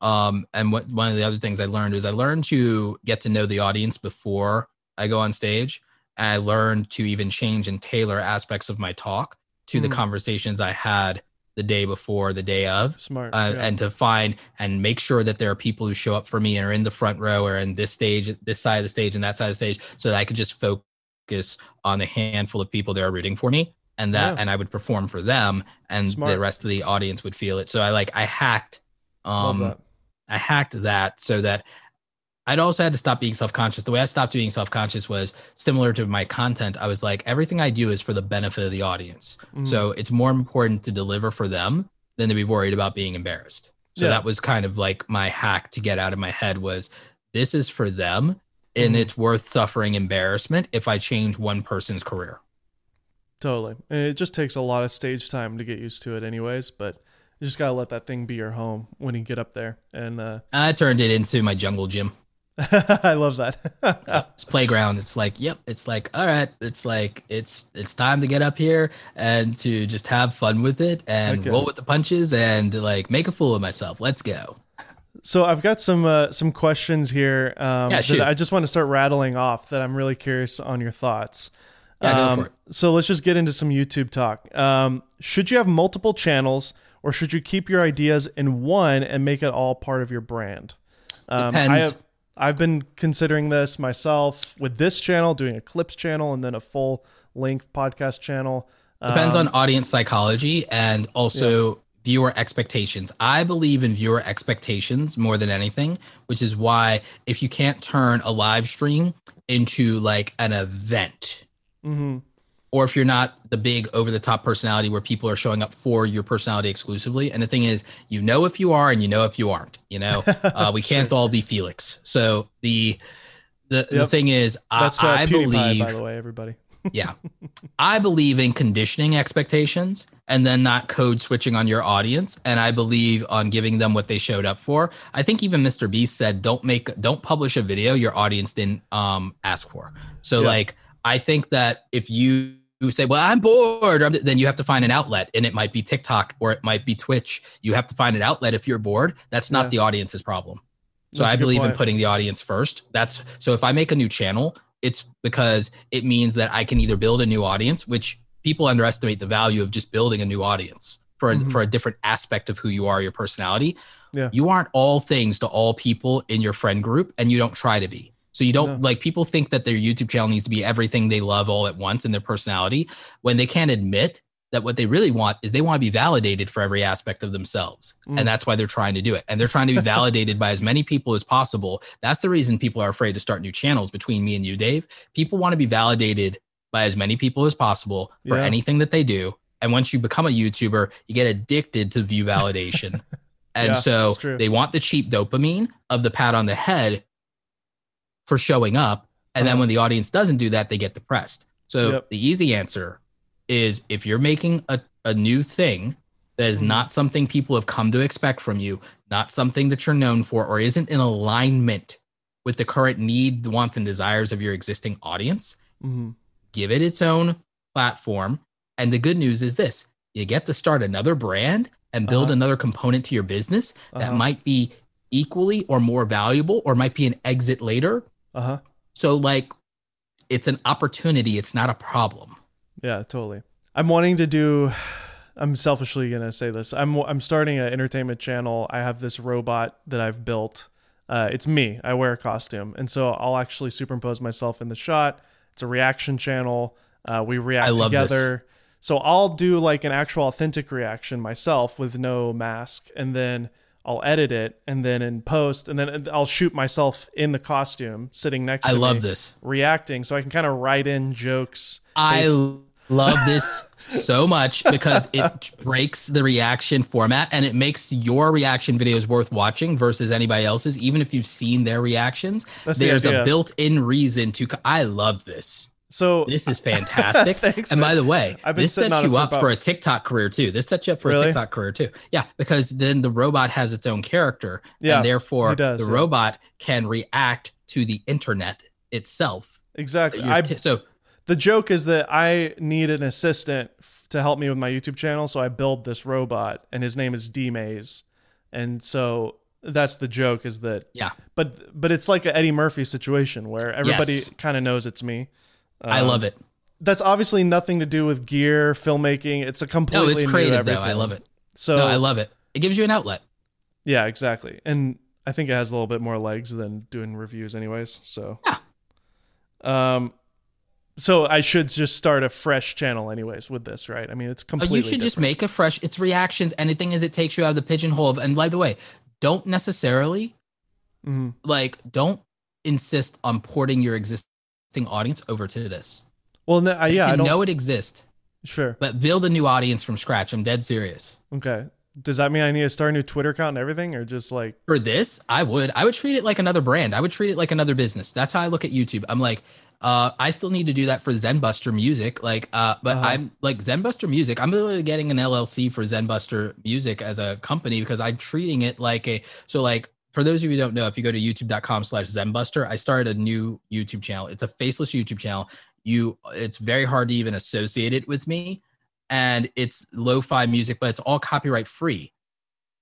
um, and what one of the other things I learned is I learned to get to know the audience before I go on stage. And I learned to even change and tailor aspects of my talk to the Mhm. conversations I had the day before, the day of, Smart. uh, yeah. and to find and make sure that there are people who show up for me and are in the front row or in this stage, this side of the stage, and that side of the stage, so that I could just focus on the handful of people that are rooting for me, and that Yeah. and I would perform for them, and Smart. the rest of the audience would feel it. So I like I hacked, um. I hacked that so that I'd also had to stop being self conscious. The way I stopped being self conscious was similar to my content. I was like, everything I do is for the benefit of the audience. Mhm. So it's more important to deliver for them than to be worried about being embarrassed. So Yeah. that was kind of like my hack to get out of my head was this is for them and Mhm. it's worth suffering embarrassment if I change one person's career. Totally. And it just takes a lot of stage time to get used to it, anyways. But you just gotta let that thing be your home when you get up there. And uh, I turned it into my jungle gym. I love that. It's playground. It's like, yep, it's like, all right, it's like it's it's time to get up here and to just have fun with it and Okay. roll with the punches and like make a fool of myself. Let's go. so I've got some uh, some questions here. Um, Yeah, that shoot. I just want to start rattling off. That I'm really curious on your thoughts. Yeah, Um. So let's just get into some YouTube talk. Um, should you have multiple channels, or should you keep your ideas in one and make it all part of your brand? Um, I have, I've been considering this myself with this channel, doing a clips channel and then a full length podcast channel. Depends Um, on audience psychology and also viewer expectations. I believe in viewer expectations more than anything, which is why if you can't turn a live stream into like an event, mhm. or if you're not the big over the top personality where people are showing up for your personality exclusively. And the thing is, you know if you are and you know if you aren't. You know, uh, we can't all be Felix. So the the, the thing is, That's I, I PewDiePie, believe by the way, everybody. yeah. I believe in conditioning expectations and then not code switching on your audience. And I believe on giving them what they showed up for. I think even Mr. Beast said, don't make, don't publish a video your audience didn't um, ask for. So, Yeah. like, I think that if you say, well, I'm bored, then you have to find an outlet and it might be TikTok or it might be Twitch. You have to find an outlet if you're bored. That's not Yeah. the audience's problem. So That's I believe in putting the audience first. That's so if I make a new channel, it's because it means that I can either build a new audience, which people underestimate the value of just building a new audience for a, Mhm. for a different aspect of who you are, your personality. Yeah. You aren't all things to all people in your friend group, and you don't try to be. So you don't No. like people think that their YouTube channel needs to be everything they love all at once in their personality when they can't admit that what they really want is they want to be validated for every aspect of themselves. Mm. And that's why they're trying to do it. And they're trying to be validated by as many people as possible. That's the reason people are afraid to start new channels between me and you, Dave. People want to be validated by as many people as possible for Yeah. anything that they do. And once you become a YouTuber, you get addicted to view validation. and Yeah, so they want the cheap dopamine of the pat on the head for showing up. And then Uh-huh. when the audience doesn't do that, they get depressed. So Yep. the easy answer is if you're making a, a new thing that is Mhm. not something people have come to expect from you, not something that you're known for, or isn't in alignment with the current needs, wants, and desires of your existing audience, hmm give it its own platform. And the good news is this you get to start another brand and build Uh-huh. another component to your business that Uh-huh. might be equally or more valuable or might be an exit later. Uh huh. So, like, it's an opportunity, it's not a problem. Yeah, totally. I'm wanting to do. I'm selfishly gonna say this. I'm I'm starting an entertainment channel. I have this robot that I've built. Uh, it's me. I wear a costume, and so I'll actually superimpose myself in the shot. It's a reaction channel. Uh, we react love this. together. So I'll do like an actual authentic reaction myself with no mask, and then I'll edit it, and then in post, and then I'll shoot myself in the costume, sitting next I to love me, this. reacting, so I can kind of write in jokes. I based- love this so much because it breaks the reaction format and it makes your reaction videos worth watching versus anybody else's. Even if you've seen their reactions, That's there's idea. a built in reason to. I love this. So This is fantastic. Thanks, and by the way, this sets you up for a TikTok career too. This sets you up for Really? a TikTok career too. Yeah, because then the robot has its own character, Yeah, and therefore does, the yeah. robot can react to the internet itself. exactly. I, ti- so the joke is that I need an assistant f- to help me with my YouTube channel, so I build this robot, and his name is D Maze, and so that's the joke is that. yeah, But but it's like an Eddie Murphy situation where everybody Yes. kind of knows it's me. I love it. that's obviously nothing to do with gear, filmmaking. It's a completely No, it's creative though. I love it. So No, I love it. It gives you an outlet. yeah, exactly. And I think it has a little bit more legs than doing reviews, anyways. So Yeah. Um, so I should just start a fresh channel, anyways, with this, right? I mean, it's Oh, completely. you should just make a fresh. It's reactions, and the thing is, it takes you out of the pigeonhole. Of, and by the way, don't necessarily Mhm. like don't insist on porting your existing audience over to this. Well, no, You yeah, I don't. know it exists, Sure. but build a new audience from scratch. I'm dead serious. Okay. Does that mean I need to start a new Twitter account and everything, or just like? For this, I would. I would treat it like another brand. I would treat it like another business. That's how I look at YouTube. I'm like, uh, I still need to do that for Zenbuster Music. Like, uh, but Uh-huh. I'm like Zenbuster Music. I'm literally getting an LLC for Zenbuster Music as a company because I'm treating it like a. So like, for those of you who don't know, if you go to YouTube.com/slash Zenbuster, I started a new YouTube channel. It's a faceless YouTube channel. You, it's very hard to even associate it with me, and it's lo-fi music, but it's all copyright free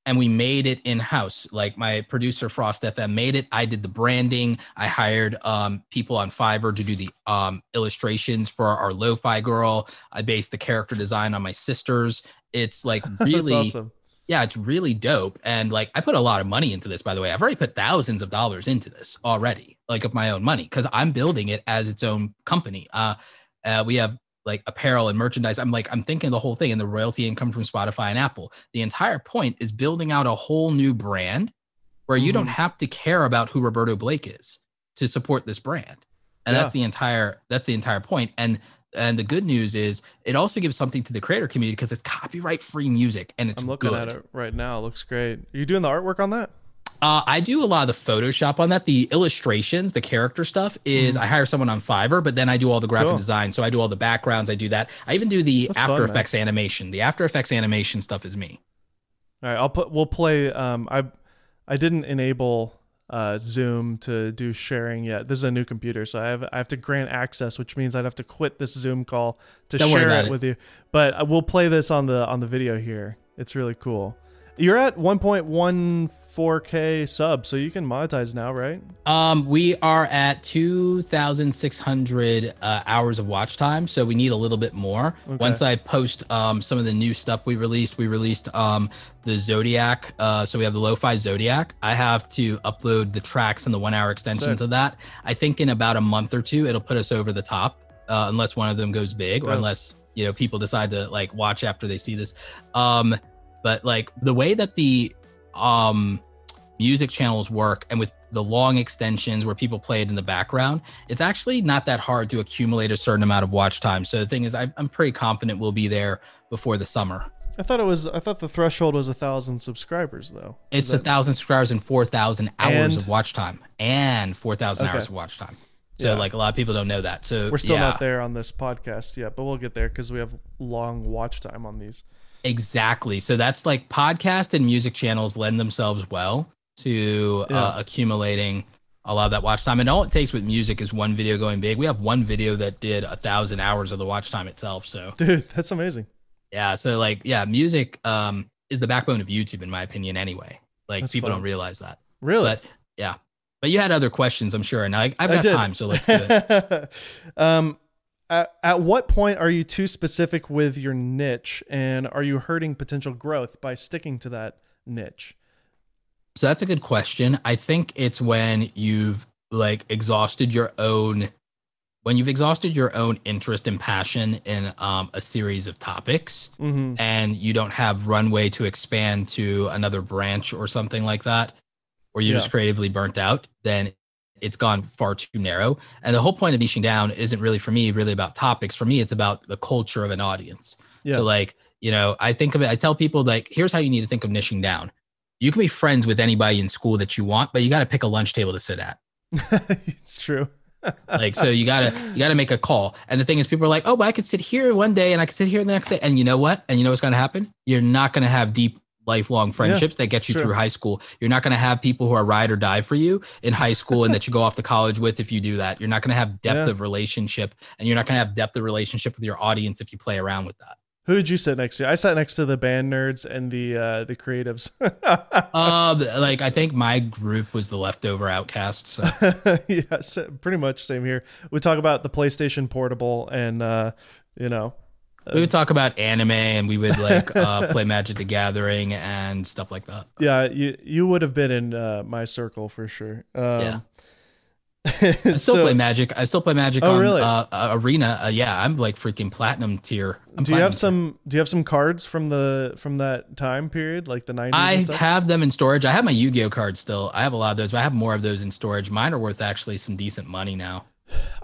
and we made it in house. Like my producer Frost FM made it. I did the branding. I hired um, people on Fiverr to do the um, illustrations for our lo-fi girl. I based the character design on my sisters. It's like really, awesome. Yeah, it's really dope. And like I put a lot of money into this. By the way, I've already put thousands of dollars into this already, like of my own money, because I'm building it as its own company. Uh, uh, we have like apparel and merchandise. I'm like, I'm thinking the whole thing and the royalty income from Spotify and Apple. The entire point is building out a whole new brand where you don't Mhm. have to care about who Roberto Blake is to support this brand. And that's the entire that's the entire point. And and the good news is it also gives something to the creator community because it's copyright free music and it's I'm looking good. at it right now. It looks great. Are you doing the artwork on that? Uh, I do a lot of the Photoshop on that. The illustrations, the character stuff is I hire someone on Fiverr, but then I do all the graphic. Cool. design. So I do all the backgrounds. I do that. I even do the That's After fun, man. Effects animation. The After Effects animation stuff is me. All right, I'll put. We'll play. Um, I I didn't enable uh, Zoom to do sharing yet. This is a new computer, so I have I have to grant access, which means I'd have to quit this Zoom call to Don't share it it. with you. But uh, we'll play this on the on the video here. It's really cool. You're at 1.14k subs, so you can monetize now, right? Um, we are at 2,600 uh, hours of watch time, so we need a little bit more. Once I post um, some of the new stuff we released, we released um, the Zodiac. Uh, so we have the Lo-Fi Zodiac. I have to upload the tracks and the one-hour extensions Sick. of that. I think in about a month or two, it'll put us over the top, uh, unless one of them goes big or unless you know people decide to like watch after they see this. Um, but like the way that the um music channels work and with the long extensions where people play it in the background it's actually not that hard to accumulate a certain amount of watch time so the thing is I, i'm pretty confident we'll be there before the summer I thought it was. I thought the threshold was a thousand subscribers, though. Is it's a that- thousand subscribers and 4000 hours And- of watch time and 4000 Okay. hours of watch time so Yeah. like a lot of people don't know that so We're still yeah, not there on this podcast yet, but we'll get there because we have long watch time on these. Exactly so that's like podcast and music channels lend themselves well to Yeah. uh, accumulating a lot of that watch time and all it takes with music is one video going big we have one video that did a thousand hours of the watch time itself so Dude, that's amazing. yeah so like yeah music um is the backbone of youtube in my opinion anyway like That's people fun. don't realize that Really? but yeah but you had other questions i'm sure and I, i've got did. time so let's do it um, at, at what point are you too specific with your niche, and are you hurting potential growth by sticking to that niche? So that's a good question. I think it's when you've like exhausted your own when you've exhausted your own interest and passion in um, a series of topics Mm-hmm. and you don't have runway to expand to another branch or something like that or you're Yeah. just creatively burnt out then it's gone far too narrow and the whole point of niching down isn't really for me really about topics for me it's about the culture of an audience Yeah. so like, you know, I think of it, I tell people like, here's how you need to think of niching down. You can be friends with anybody in school that you want, but you got to pick a lunch table to sit at. it's true. Like, so you gotta, you gotta make a call. And the thing is people are like, oh, but I could sit here one day and I could sit here the next day. And you know what? And you know what's going to happen? You're not going to have deep lifelong friendships that get you true. through high school. You're not going to have people who are ride or die for you in high school and that you go off to college with if you do that. You're not going to have depth Yeah. of relationship and you're not going to have depth of relationship with your audience if you play around with that. Who did you sit next to? I sat next to the band nerds and the uh, the creatives. um, like I think my group was the leftover outcasts. So. yeah, pretty much same here. We talk about the PlayStation Portable, and uh, you know, we would talk about anime, and we would like uh, play Magic the Gathering and stuff like that. Yeah, you you would have been in uh, my circle for sure. Um, yeah. I still so, play Magic. I still play Magic oh, on really? uh, Arena. Uh, yeah, I'm like freaking platinum tier. I'm do you have some? Do you have some cards from the from that time period, like the 90s? I have them in storage. I have my Yu-Gi-Oh cards still. I have a lot of those, but I have more of those in storage. Mine are worth actually some decent money now.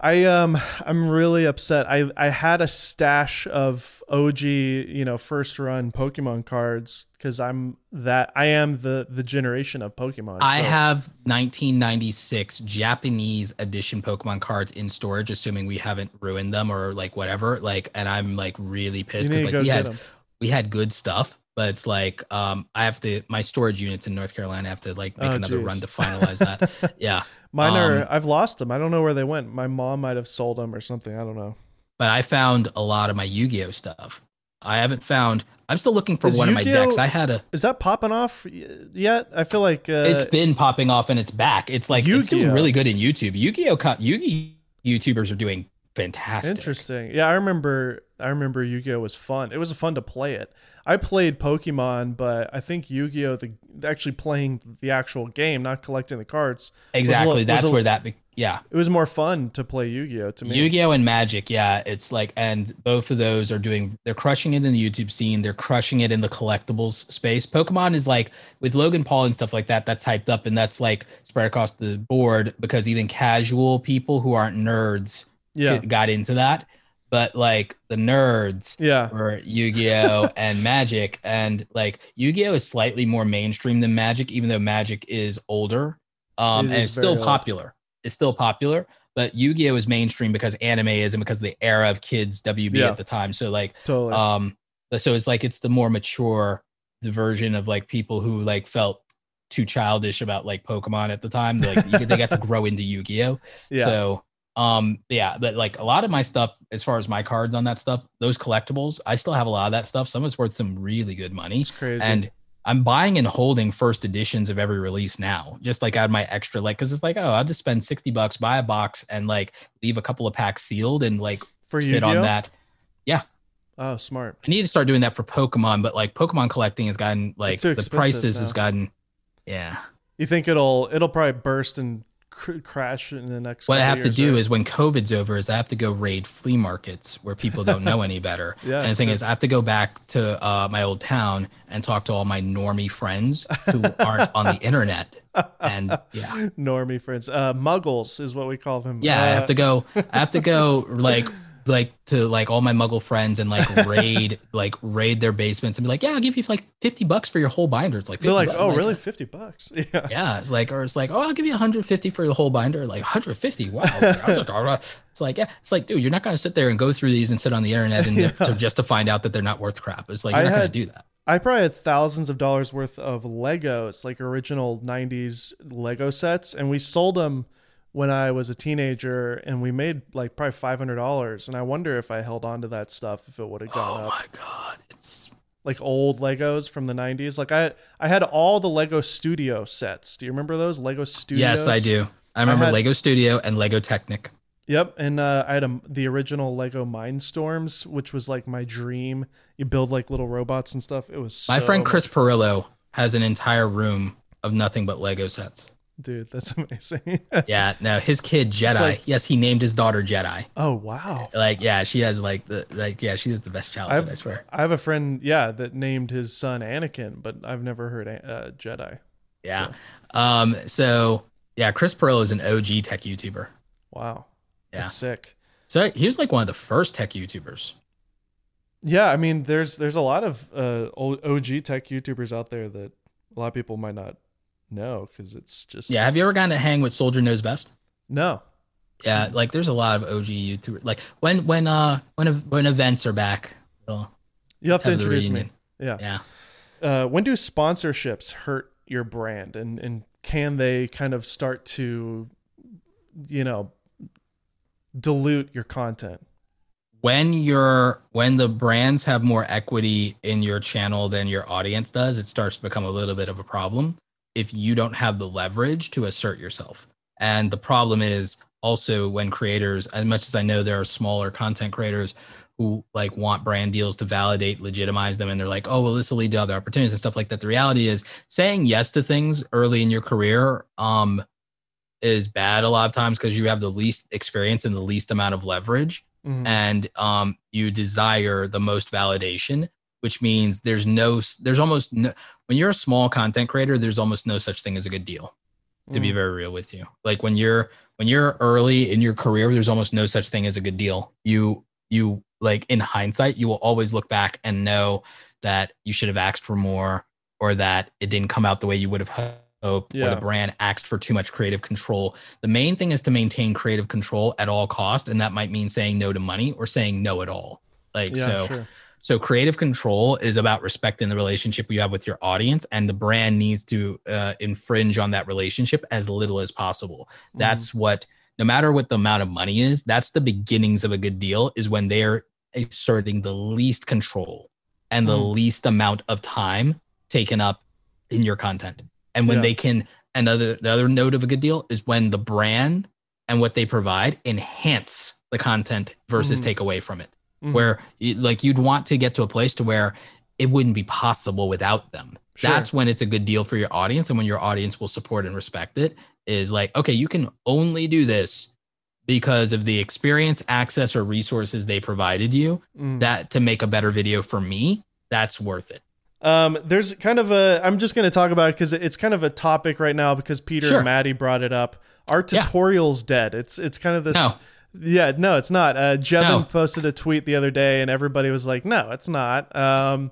I um I'm really upset. I I had a stash of OG, you know, first run Pokemon cards because I'm that I am the the generation of Pokemon. I have 1996 Japanese edition Pokemon cards in storage, assuming we haven't ruined them or like whatever. Like, and I'm like really pissed because like we had them. we had good stuff, but it's like um I have to my storage units in North Carolina I have to like make oh, another geez. run to finalize that. yeah. Mine are um, I've lost them. I don't know where they went. My mom might have sold them or something. I don't know. But I found a lot of my Yu-Gi-Oh stuff. I haven't found. I'm still looking for is one Yu-Gi-Oh, of my decks. I had a. Is that popping off yet? I feel like uh, it's been popping off and it's back. It's like Yu-Gi-Oh. it's doing really good in YouTube. Yu-Gi-Oh, Yu-Gi YouTubers are doing fantastic. Interesting. Yeah, I remember. I remember Yu-Gi-Oh was fun. It was fun to play it. I played Pokemon, but I think Yu-Gi-Oh, the actually playing the actual game, not collecting the cards. Exactly. That's a, where that. Be- yeah. It was more fun to play Yu-Gi-Oh to me. Yu-Gi-Oh and Magic, yeah. It's like, and both of those are doing. They're crushing it in the YouTube scene. They're crushing it in the collectibles space. Pokemon is like with Logan Paul and stuff like that. That's hyped up and that's like spread across the board because even casual people who aren't nerds yeah. got into that. But like the nerds yeah. were yu-gi-oh and magic. And like yu-gi-oh is slightly more mainstream than magic even though magic is older. Um it and it's still popular. It's still popular. But yu-gi-oh is mainstream because anime is and because of the era of kids wb yeah. at the time. So like totally. um so it's like it's the more mature the version of like people who like felt too childish about like pokemon at the time. Like they got to grow into yu-gi-oh. Yeah. so um, yeah, but like a lot of my stuff, as far as my cards on that stuff, those collectibles, I still have a lot of that stuff. Some of it's worth some really good money. It's crazy. And I'm buying and holding first editions of every release now, just like add my extra, like, cause it's like, oh, I'll just spend 60 bucks, buy a box and like leave a couple of packs sealed and like for sit Yu-Gi-Oh? on that. Yeah. Oh, smart. I need to start doing that for Pokemon, but like Pokemon collecting has gotten like the prices now. has gotten, yeah. You think it'll it'll probably burst and cr- crash in the next. What I have to do is when COVID's over, is I have to go raid flea markets where people don't know any better. yeah, and the thing true. is, I have to go back to uh, my old town and talk to all my normie friends who aren't on the internet. And yeah, normie friends, uh, muggles is what we call them. Yeah, uh, I have to go. I have to go like like to like all my muggle friends and like raid like raid their basements and be like yeah i'll give you like 50 bucks for your whole binder. It's like they're like bucks. oh really? 50 bucks? Yeah. Yeah it's like or it's like oh i'll give you 150 for the whole binder. Like 150 wow. Ah, it's like yeah it's like dude you're not going to sit there and go through these and sit on the internet and yeah. to, just to find out that they're not worth crap. It's like you're I not going to do that. I probably had thousands of dollars worth of Legos, like original 90s Lego sets, and we sold them when I was a teenager, and we made like probably five hundred dollars. And I wonder if I held on to that stuff, if it would have gone oh up. Oh my god, it's like old Legos from the '90s. Like I, I had all the Lego Studio sets. Do you remember those Lego Studios? Yes, I do. I remember I had, Lego Studio and Lego Technic. Yep, and uh, I had a, the original Lego Mindstorms, which was like my dream. You build like little robots and stuff. It was my friend Chris Pirillo has an entire room of nothing but Lego sets dude. That's amazing. yeah, no, his kid Jedi. Like, yes, he named his daughter Jedi. Oh wow! Like, yeah, she has like the like, yeah, she is the best childhood. I've, I swear. I have a friend, yeah, that named his son Anakin, but I've never heard uh, Jedi. Yeah. So. Um. So yeah, Chris Pearl is an OG tech YouTuber. Wow. Yeah. That's sick. So he was like one of the first tech YouTubers. Yeah, I mean, there's there's a lot of uh, OG tech YouTubers out there that a lot of people might not no, because it's just yeah. Have you ever gotten to hang with Soldier Knows Best? No. Yeah, like there's a lot of OG YouTubers. Like when when uh when when events are back, you have, have to introduce me. Yeah, yeah. Uh, when do sponsorships hurt your brand, and and can they kind of start to, you know, dilute your content? when you're when the brands have more equity in your channel than your audience does, it starts to become a little bit of a problem if you don't have the leverage to assert yourself. And the problem is also when creators, as much as I know there are smaller content creators who like want brand deals to validate, legitimize them, and they're like, oh, well, this will lead to other opportunities and stuff like that. The reality is saying yes to things early in your career um, is bad a lot of times because you have the least experience and the least amount of leverage. Mm-hmm. And um, you desire the most validation, which means there's no, there's almost no, when you're a small content creator, there's almost no such thing as a good deal to be mm. very real with you. Like when you're when you're early in your career, there's almost no such thing as a good deal. You you like in hindsight, you will always look back and know that you should have asked for more or that it didn't come out the way you would have hoped yeah. or the brand asked for too much creative control. The main thing is to maintain creative control at all cost and that might mean saying no to money or saying no at all. Like yeah, so sure. So creative control is about respecting the relationship you have with your audience, and the brand needs to uh, infringe on that relationship as little as possible. Mm-hmm. That's what, no matter what the amount of money is, that's the beginnings of a good deal. Is when they're asserting the least control and the mm. least amount of time taken up in your content, and when yeah. they can. Another the other note of a good deal is when the brand and what they provide enhance the content versus mm. take away from it mm-hmm. where like you'd want to get to a place to where it wouldn't be possible without them. Sure. That's when it's a good deal for your audience and when your audience will support and respect it is like, okay, you can only do this because of the experience, access, or resources they provided you mm. that to make a better video for me, that's worth it. Um, there's kind of a, I'm just going to talk about it because it's kind of a topic right now because Peter sure. and Matti brought it up. Our tutorial's yeah. dead. It's, it's kind of this. No yeah, no, it's not. Uh, Jevin no. posted a tweet the other day, and everybody was like, "No, it's not." Um,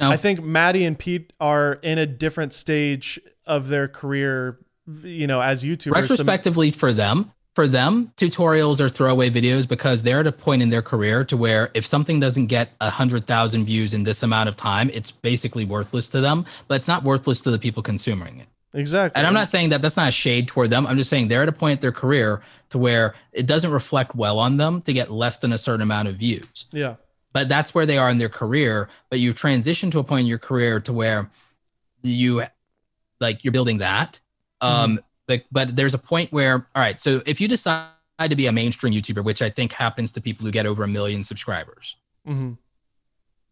no. I think Matti and Pete are in a different stage of their career, you know, as YouTubers. Retrospectively, for them, for them, tutorials are throwaway videos because they're at a point in their career to where if something doesn't get a hundred thousand views in this amount of time, it's basically worthless to them. But it's not worthless to the people consuming it. Exactly. And I'm not saying that that's not a shade toward them. I'm just saying they're at a point in their career to where it doesn't reflect well on them to get less than a certain amount of views. Yeah. But that's where they are in their career. But you transition to a point in your career to where you like you're building that. Um, mm-hmm. but, but there's a point where, all right, so if you decide to be a mainstream YouTuber, which I think happens to people who get over a million subscribers, mm-hmm.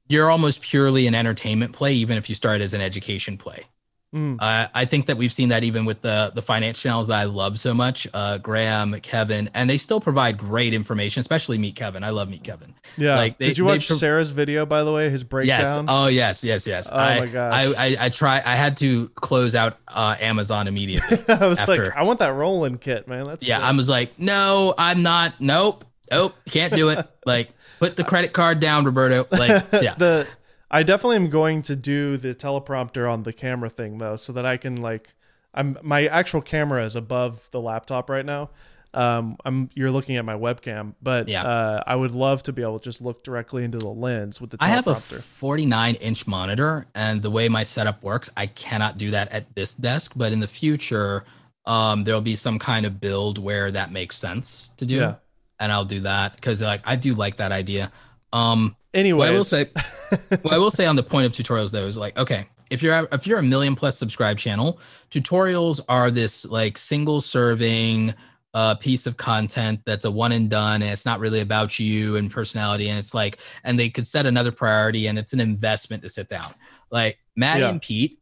you're almost purely an entertainment play, even if you start as an education play. Mm. Uh, I think that we've seen that even with the the finance channels that I love so much, uh, Graham, Kevin, and they still provide great information, especially Meet Kevin. I love Meet Kevin. Yeah. Like they, Did you watch pro- Sarah's video by the way? His breakdown. Yes. Oh yes, yes, yes. Oh I, my god. I, I I try. I had to close out uh, Amazon immediately. I was after. like, I want that rolling kit, man. That's yeah. Sick. I was like, no, I'm not. Nope. Nope. Can't do it. like, put the credit card down, Roberto. Like, yeah. the I definitely am going to do the teleprompter on the camera thing though, so that I can like, I'm my actual camera is above the laptop right now. Um, I'm you're looking at my webcam, but yeah. uh, I would love to be able to just look directly into the lens with the. teleprompter. I have a 49 inch monitor, and the way my setup works, I cannot do that at this desk. But in the future, um, there'll be some kind of build where that makes sense to do, yeah. and I'll do that because like I do like that idea. Um, Anyway, I will say, what I will say on the point of tutorials though is like, okay, if you're if you're a million plus subscribe channel, tutorials are this like single serving uh, piece of content that's a one and done, and it's not really about you and personality, and it's like, and they could set another priority, and it's an investment to sit down. Like Matt yeah. and Pete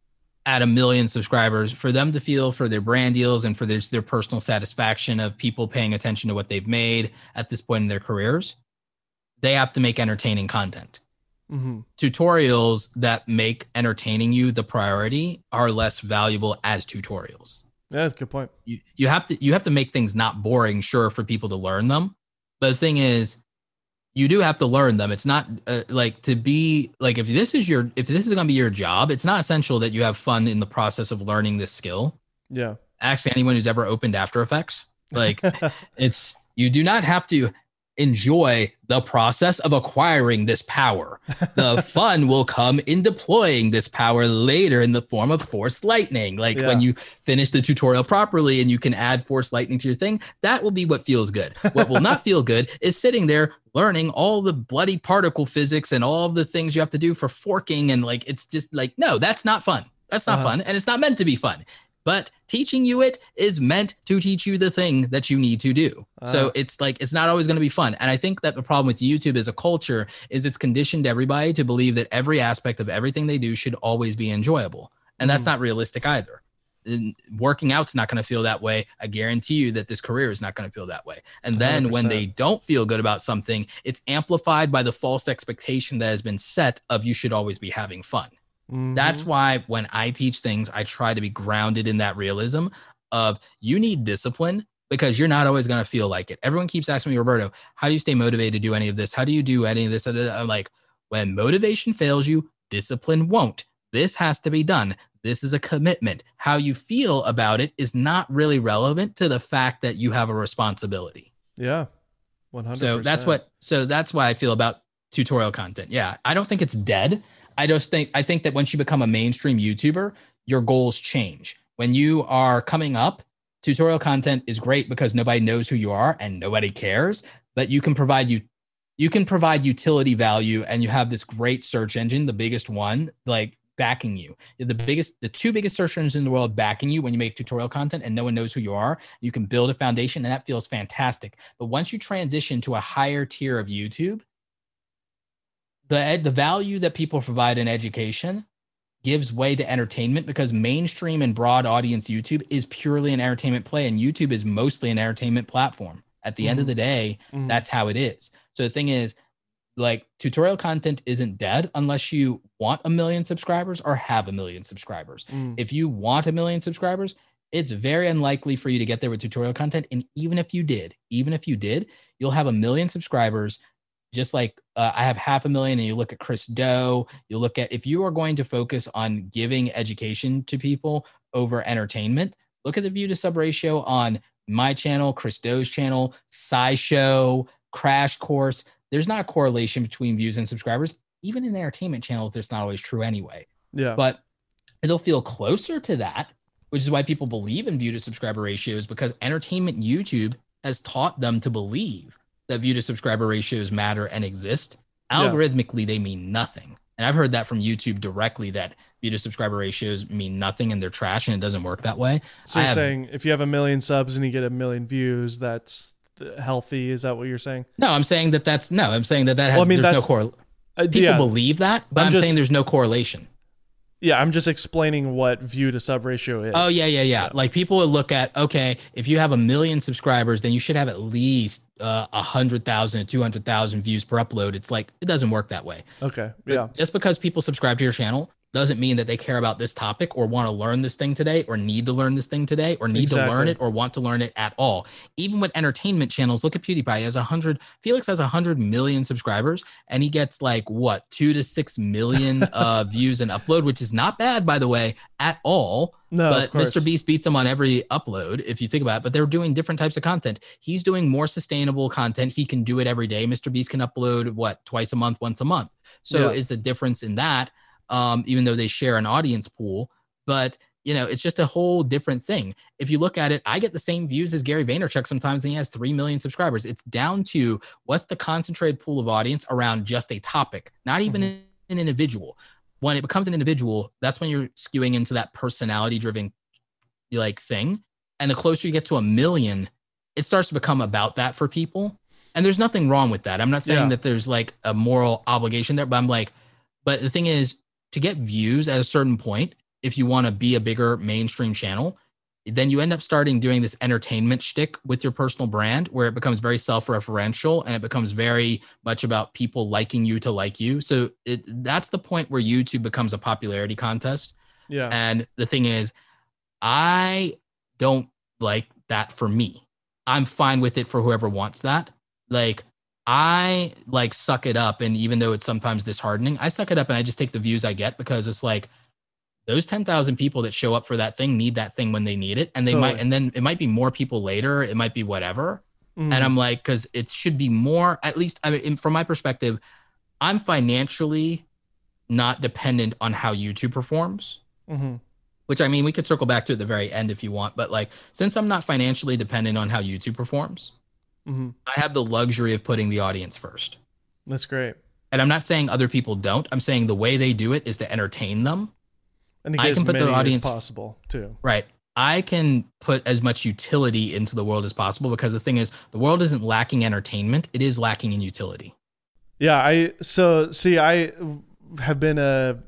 at a million subscribers for them to feel for their brand deals and for their, their personal satisfaction of people paying attention to what they've made at this point in their careers they have to make entertaining content. Mm-hmm. Tutorials that make entertaining you the priority are less valuable as tutorials. Yeah, that's a good point. You you have to you have to make things not boring, sure, for people to learn them. But the thing is, you do have to learn them. It's not uh, like to be like if this is your if this is going to be your job, it's not essential that you have fun in the process of learning this skill. Yeah. Actually, anyone who's ever opened After Effects, like it's you do not have to enjoy the process of acquiring this power. The fun will come in deploying this power later in the form of force lightning. Like Yeah. when you finish the tutorial properly and you can add force lightning to your thing, that will be what feels good. What will not feel good is sitting there learning all the bloody particle physics and all the things you have to do for forking. And like, it's just like, no, that's not fun. That's not Uh-huh. fun. And it's not meant to be fun. But teaching you it is meant to teach you the thing that you need to do. So Ah. it's like it's not always going to be fun. And I think that the problem with YouTube as a culture is it's conditioned everybody to believe that every aspect of everything they do should always be enjoyable. And that's Mhm. not realistic either. And working out's not going to feel that way. I guarantee you that this career is not going to feel that way. And then when 100%. they don't feel good about something, it's amplified by the false expectation that has been set of you should always be having fun. That's Mhm. why when I teach things, I try to be grounded in that realism of you need discipline because you're not always going to feel like it. Everyone keeps asking me, Roberto, how do you stay motivated to do any of this? How do you do any of this? I'm like, when motivation fails you, discipline won't. This has to be done. This is a commitment. How you feel about it is not really relevant to the fact that you have a responsibility. yeah, one hundred. So that's what so that's why I feel about tutorial content. Yeah. I don't think it's dead. I just think I think that once you become a mainstream YouTuber, your goals change. When you are coming up, tutorial content is great because nobody knows who you are and nobody cares, but you can provide you you can provide utility value and you have this great search engine, the biggest one, like backing you. The biggest the two biggest search engines in the world backing you when you make tutorial content and no one knows who you are. You can build a foundation and that feels fantastic. But once you transition to a higher tier of YouTube, the ed- the value that people provide in education gives way to entertainment because mainstream and broad audience YouTube is purely an entertainment play and YouTube is mostly an entertainment platform. At the end of the day, Mhm. that's how it is. So the thing is, like tutorial content isn't dead unless you want a million subscribers or have a million subscribers. Mm. If you want a million subscribers, it's very unlikely for you to get there with tutorial content. And even if you did, even if you did, you'll have a million subscribers. Just like uh, I have half a million, and you look at Chris Do, you look at if you are going to focus on giving education to people over entertainment, look at the view to sub ratio on my channel, Chris Do's channel, SciShow, Crash Course. There's not a correlation between views and subscribers. Even in entertainment channels, there's not always true anyway yeah, but it'll feel closer to that, which is why people believe in view to subscriber ratios because entertainment YouTube has taught them to believe that view to subscriber ratios matter and exist. Yeah. Algorithmically, they mean nothing. And I've heard that from YouTube directly that view to subscriber ratios mean nothing and they're trash and it doesn't work that way. so I you're have- saying if you have a million subs and you get a million views, that's healthy. Is that what you're saying? No, I'm saying that that's no, I'm saying that that has Well, I mean, there's no correlation. Uh, People yeah, believe that, but I'm I'm, just- saying there's no correlation. Yeah. I'm just explaining what view to sub ratio is. Oh yeah, yeah, yeah, Yeah. Like people would look at okay, if you have a million subscribers, then you should have at least uh, a hundred thousand, two hundred thousand views per upload. It's like it doesn't work that way. Okay. But Yeah. Just because people subscribe to your channel doesn't mean that they care about this topic or want to learn this thing today or need to learn this thing today or need to learn it or want to learn it at all. Even with entertainment channels, look at PewDiePie. He has a hundred, Felix has a hundred million subscribers and he gets like what two to six million uh, views and upload, which is not bad, by the way, at all No, but. Mr. Beast beats him on every upload if you think about it. But they're doing different types of content. He's doing more sustainable content. He can do it every day. Mr. Beast can upload what twice a month, once a month. So Yeah. is the difference in that? Um, even though they share an audience pool, but you know, it's just a whole different thing. If you look at it, I get the same views as Gary Vaynerchuk sometimes, and he has 3 million subscribers. It's down to what's the concentrated pool of audience around just a topic, not even Mhm. an individual. When it becomes an individual, that's when you're skewing into that personality driven like thing. And the closer you get to a million, it starts to become about that for people. And there's nothing wrong with that. I'm not saying Yeah. that there's like a moral obligation there, but I'm like, but the thing is to get views at a certain point, if you want to be a bigger mainstream channel, then you end up starting doing this entertainment shtick with your personal brand where it becomes very self-referential and it becomes very much about people liking you to like you. So it that's the point where YouTube becomes a popularity contest. yeah. And the thing is, I don't like that for me. I'm fine with it for whoever wants that. Like, I like suck it up. And even though it's sometimes disheartening, I suck it up and I just take the views I get because it's like those 10,000 people that show up for that thing need that thing when they need it. And they might, and then it might be more people later. It might be whatever. Mhm. and I'm like, because it should be more. At least, I mean, from my perspective, I'm financially not dependent on how YouTube performs. Mhm. Which I mean, we could circle back to at the very end if you want, but like, since I'm not financially dependent on how YouTube performs, Mhm. I have the luxury of putting the audience first. That's great. And I'm not saying other people don't. I'm saying the way they do it is to entertain them. And I can put the audience- possible too. Right. I can put as much utility into the world as possible because the thing is, the world isn't lacking entertainment, it is lacking in utility. Yeah, I so see I have been a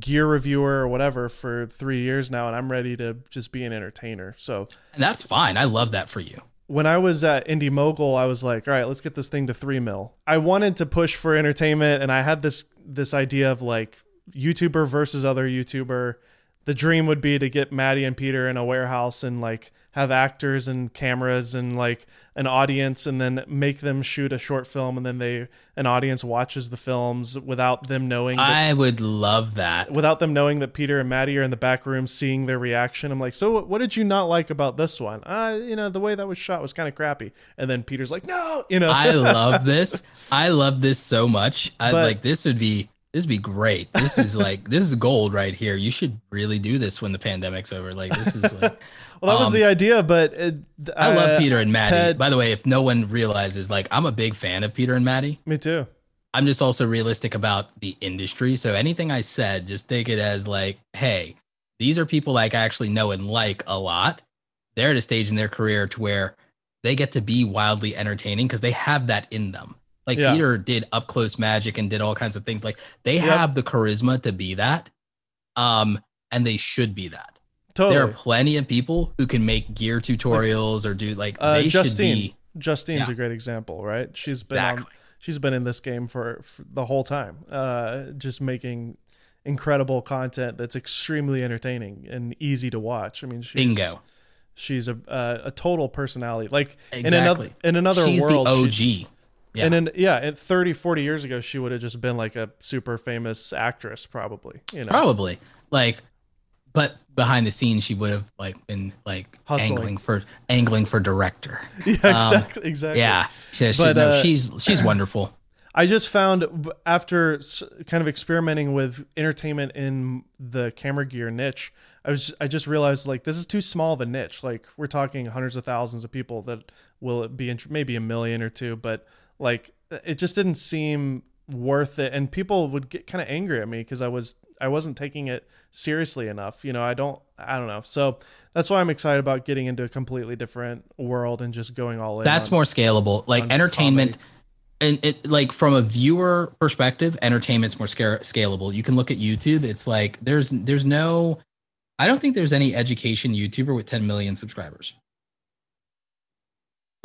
gear reviewer or whatever for 3 years now and I'm ready to just be an entertainer. So And that's fine. I love that for you. When I was at Indy Mogul, I was like, all right, let's get this thing to three mil. I wanted to push for entertainment, and I had this this idea of like YouTuber versus other YouTuber. The dream would be to get Matti and Peter in a warehouse and like have actors and cameras and like an audience, and then make them shoot a short film, and then they an audience watches the films without them knowing. That, I would love that. Without them knowing that Peter and Matti are in the back room seeing their reaction, I'm like, so what, did you not like about this one? Uh, you know, the way that was shot was kind of crappy. And then Peter's like, no, you know, I love this. I love this so much. I But- like this would be this would be great. This is like this is gold right here. You should really do this when the pandemic's over. Like this is like well, that was um, the idea, but it, I love uh, Peter and Matti. Ted- By the way, if no one realizes, like I'm a big fan of Peter and Matti. Me too. I'm just also realistic about the industry. So anything I said, just take it as like, hey, these are people like I actually know and like a lot. They're at a stage in their career to where they get to be wildly entertaining because they have that in them. Like Yeah. Peter did up close magic and did all kinds of things. Like they Yep. have the charisma to be that. Um, and they should be that. Totally. There are plenty of people who can make gear tutorials or do like Uh, they should Justine. be Justine's Yeah. a great example, right? She's been on, she's been in this game for, for the whole time, uh, just making incredible content that's extremely entertaining and easy to watch. I mean, she's, Bingo. She's a uh, a total personality. Like in Exactly. another in another world, She's world, the OG. Yeah. And then yeah, at 30, 40 years ago, she would have just been like a super famous actress, probably. You know, Probably. Like, but behind the scenes, she would have like been like Hustling. angling for angling for director. yeah, Um, exactly, exactly. Yeah, she, she, But, no, uh, she's she's wonderful. I just found after kind of experimenting with entertainment in the camera gear niche, I was I just realized like this is too small of a niche. Like we're talking hundreds of thousands of people that will be int- maybe a million or two, but like it just didn't seem worth it. And people would get kind of angry at me because I was I wasn't taking it seriously enough. You know, I don't I don't know. So that's why I'm excited about getting into a completely different world and just going all in. That's on- more scalable. Like entertainment, and it like from a viewer perspective, entertainment's more sca- scalable. You can look at YouTube. It's like there's there's no, I don't think there's any education YouTuber with 10 million subscribers.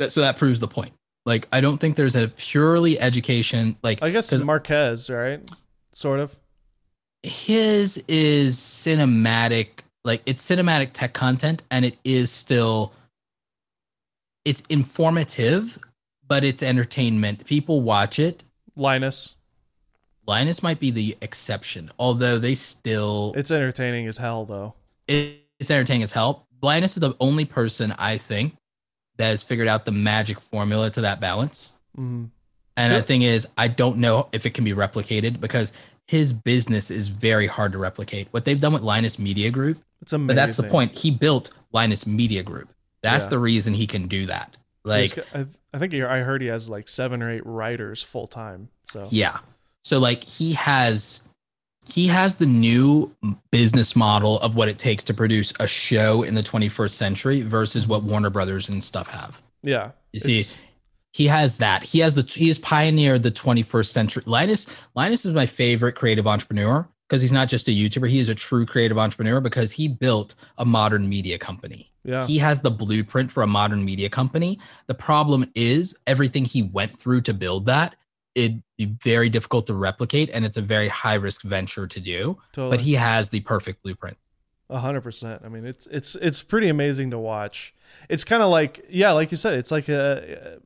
So that proves the point. Like I don't think there's a purely education like I guess Marques, right? Sort of. his is cinematic like it's cinematic tech content and it is still it's informative but it's entertainment people watch it Linus. linus might be the exception although they still It's entertaining as hell, though. it, it's entertaining as hell linus is the only person i think that has figured out the magic formula to that balance Mhm. And Sure. the thing is, I don't know if it can be replicated because his business is very hard to replicate. What they've done with Linus Media Group, It's amazing. but that's the point. He built Linus Media Group. That's Yeah. the reason he can do that. Like, I, I think I heard he has like seven or eight writers full time. So yeah. So like he has he has the new business model of what it takes to produce a show in the 21st century versus what Warner Brothers and stuff have. yeah, You see, he has that. He has the he has pioneered the 21st century. Linus Linus is my favorite creative entrepreneur because he's not just a YouTuber. He is a true creative entrepreneur because he built a modern media company. yeah, He has the blueprint for a modern media company. The problem is everything he went through to build that. It'd be very difficult to replicate, and it's a very high risk venture to do. totally. But he has the perfect blueprint. A hundred percent. I mean, it's it's it's pretty amazing to watch. It's kind of like yeah, like you said, it's like a.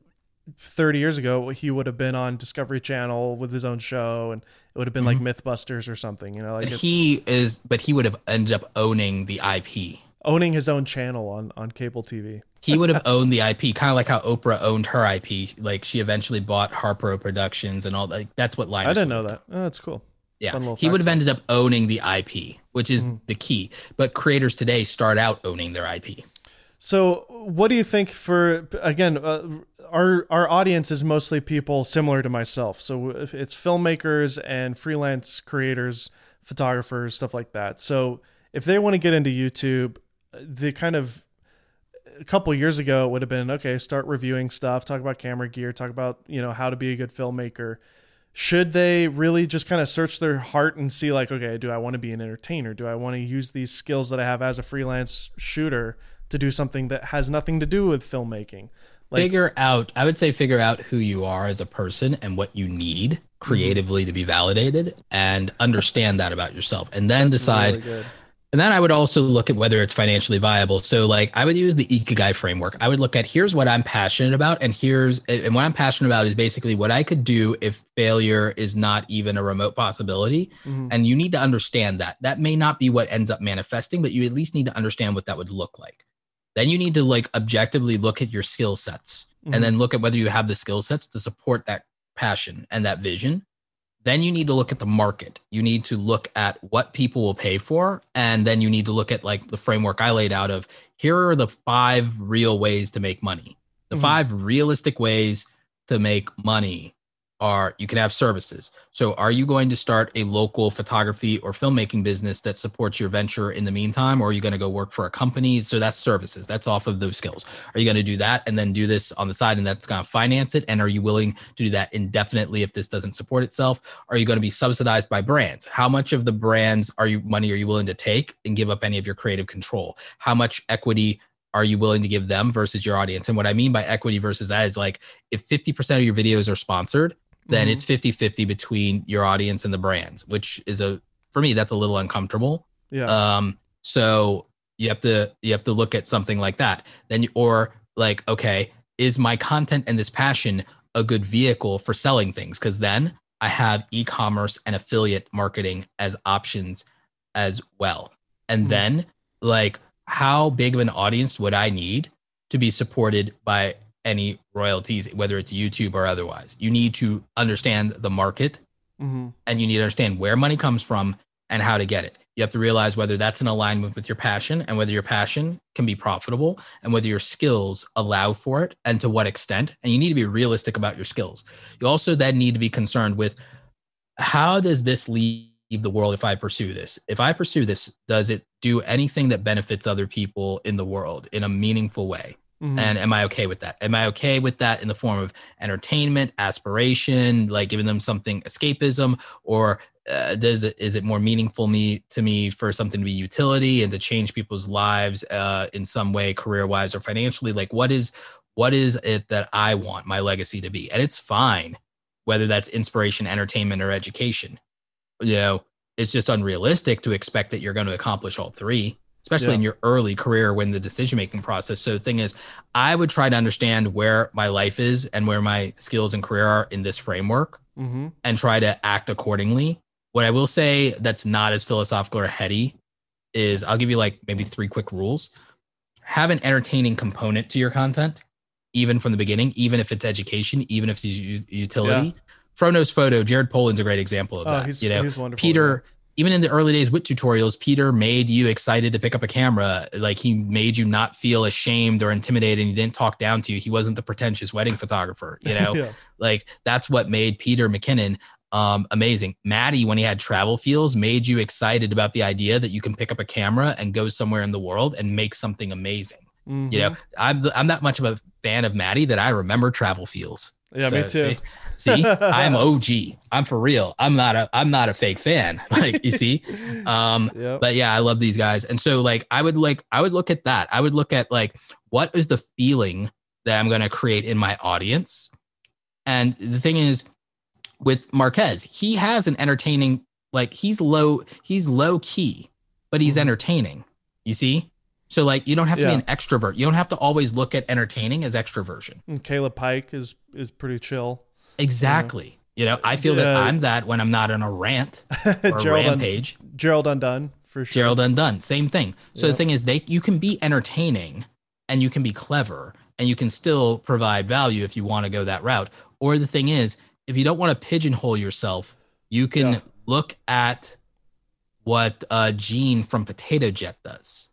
30 years ago he would have been on discovery channel with his own show and it would have been like mm-hmm. mythbusters or something you know like he is, but he would have ended up owning the IP. Owning his own channel on on cable TV. he would have owned the IP, kind of like how Oprah owned her IP. Like she eventually bought Harpo Productions and all that. Like, that's what Linus. I didn't know that. Oh, that's cool. Yeah, he would have ended up owning the IP, which is Mhm. the key. But creators today start out owning their IP. So, what do you think for again? Uh, our our audience is mostly people similar to myself. So it's filmmakers and freelance creators, photographers, stuff like that. So if they want to get into YouTube, the kind of a couple years ago it would have been okay. Start reviewing stuff, talk about camera gear, talk about you know how to be a good filmmaker. Should they really just kind of search their heart and see like, okay, do I want to be an entertainer? Do I want to use these skills that I have as a freelance shooter to do something that has nothing to do with filmmaking? Like- figure out, I would say, figure out who you are as a person and what you need Mm-hmm. creatively to be validated, and understand that about yourself, and then decide. Really. And then I would also look at whether it's financially viable. So, like, I would use the Ikigai framework. I would look at here's what I'm passionate about, and here's and what I'm passionate about is basically what I could do if failure is not even a remote possibility. Mhm. And you need to understand that. That may not be what ends up manifesting, but you at least need to understand what that would look like. Then you need to like objectively look at your skill sets Mhm. and then look at whether you have the skill sets to support that passion and that vision. Then you need to look at the market. You need to look at what people will pay for. And then you need to look at like the framework I laid out of here are the five real ways to make money. The Mhm. five realistic ways to make money are you can have services. So are you going to start a local photography or filmmaking business that supports your venture in the meantime or are you going to go work for a company? So that's services. That's off of those skills. Are you going to do that and then do this on the side and that's going to finance it and are you willing to do that indefinitely if this doesn't support itself? Are you going to be subsidized by brands? How much of the brands are you money are you willing to take and give up any of your creative control? How much equity are you willing to give them versus your audience? And what I mean by equity versus that is like if 50% of your videos are sponsored, then Mhm. it's 50 50 between your audience and the brands, which is a, for me, that's a little uncomfortable. yeah. Um, so you have to, you have to look at something like that. Then, you, or like, okay, is my content and this passion a good vehicle for selling things? Cause then I have e commerce and affiliate marketing as options as well. And Mhm. then, like, how big of an audience would I need to be supported by any royalties, whether it's YouTube or otherwise? You need to understand the market Mhm. and you need to understand where money comes from and how to get it. You have to realize whether that's in alignment with your passion and whether your passion can be profitable and whether your skills allow for it and to what extent. And you need to be realistic about your skills. You also then need to be concerned with how does this leave the world if I pursue this? If I pursue this, does it do anything that benefits other people in the world in a meaningful way? Mhm. And am I okay with that? Am I okay with that in the form of entertainment, aspiration, like giving them something escapism, or uh, does it is it more meaningful me to me for something to be utility and to change people's lives uh, in some way, career wise or financially? Like what is what is it that I want my legacy to be? And it's fine whether that's inspiration, entertainment, or education. You know, it's just unrealistic to expect that you're going to accomplish all three especially Yeah. in your early career when the decision making process. So the thing is, I would try to understand where my life is and where my skills and career are in this framework Mhm. and try to act accordingly. What I will say that's not as philosophical or heady is I'll give you like maybe three quick rules. Have an entertaining component to your content, even from the beginning, even if it's education, even if it's u- utility. Fro Knows Photo, Jared Polin's a great example of Oh, that. he's, you know, he's wonderful. Peter, even in the early days with tutorials, Peter made you excited to pick up a camera. Like he made you not feel ashamed or intimidated and he didn't talk down to you. He wasn't the pretentious wedding photographer, you know? yeah. like that's what made Peter McKinnon um amazing. Matti, when he had travel feels, made you excited about the idea that you can pick up a camera and go somewhere in the world and make something amazing. Mhm. You know, I'm I'm that much of a fan of Matti that I remember travel feels. Yeah, me too. See, see, I'm OG. I'm for real. I'm not a I'm not a fake fan. Like you see. Um Yep. but yeah, I love these guys. And so like I would like I would look at that. I would look at like what is the feeling that I'm going to create in my audience. And the thing is with Marques, he has an entertaining like he's low he's low key, but he's Mhm. entertaining. You see? So like you don't have to Yeah. be an extrovert. You don't have to always look at entertaining as extroversion. And Caleb Pike is is pretty chill. Exactly. You know, I feel that I'm that when I'm not on a rant or a Gerald, Un- rampage. Gerald Undone for sure. Gerald Undone, same thing. So Yeah. the thing is, they you can be entertaining and you can be clever and you can still provide value if you want to go that route. Or the thing is, if you don't want to pigeonhole yourself, you can Yeah. look at what uh, Gene from Potato Jet does.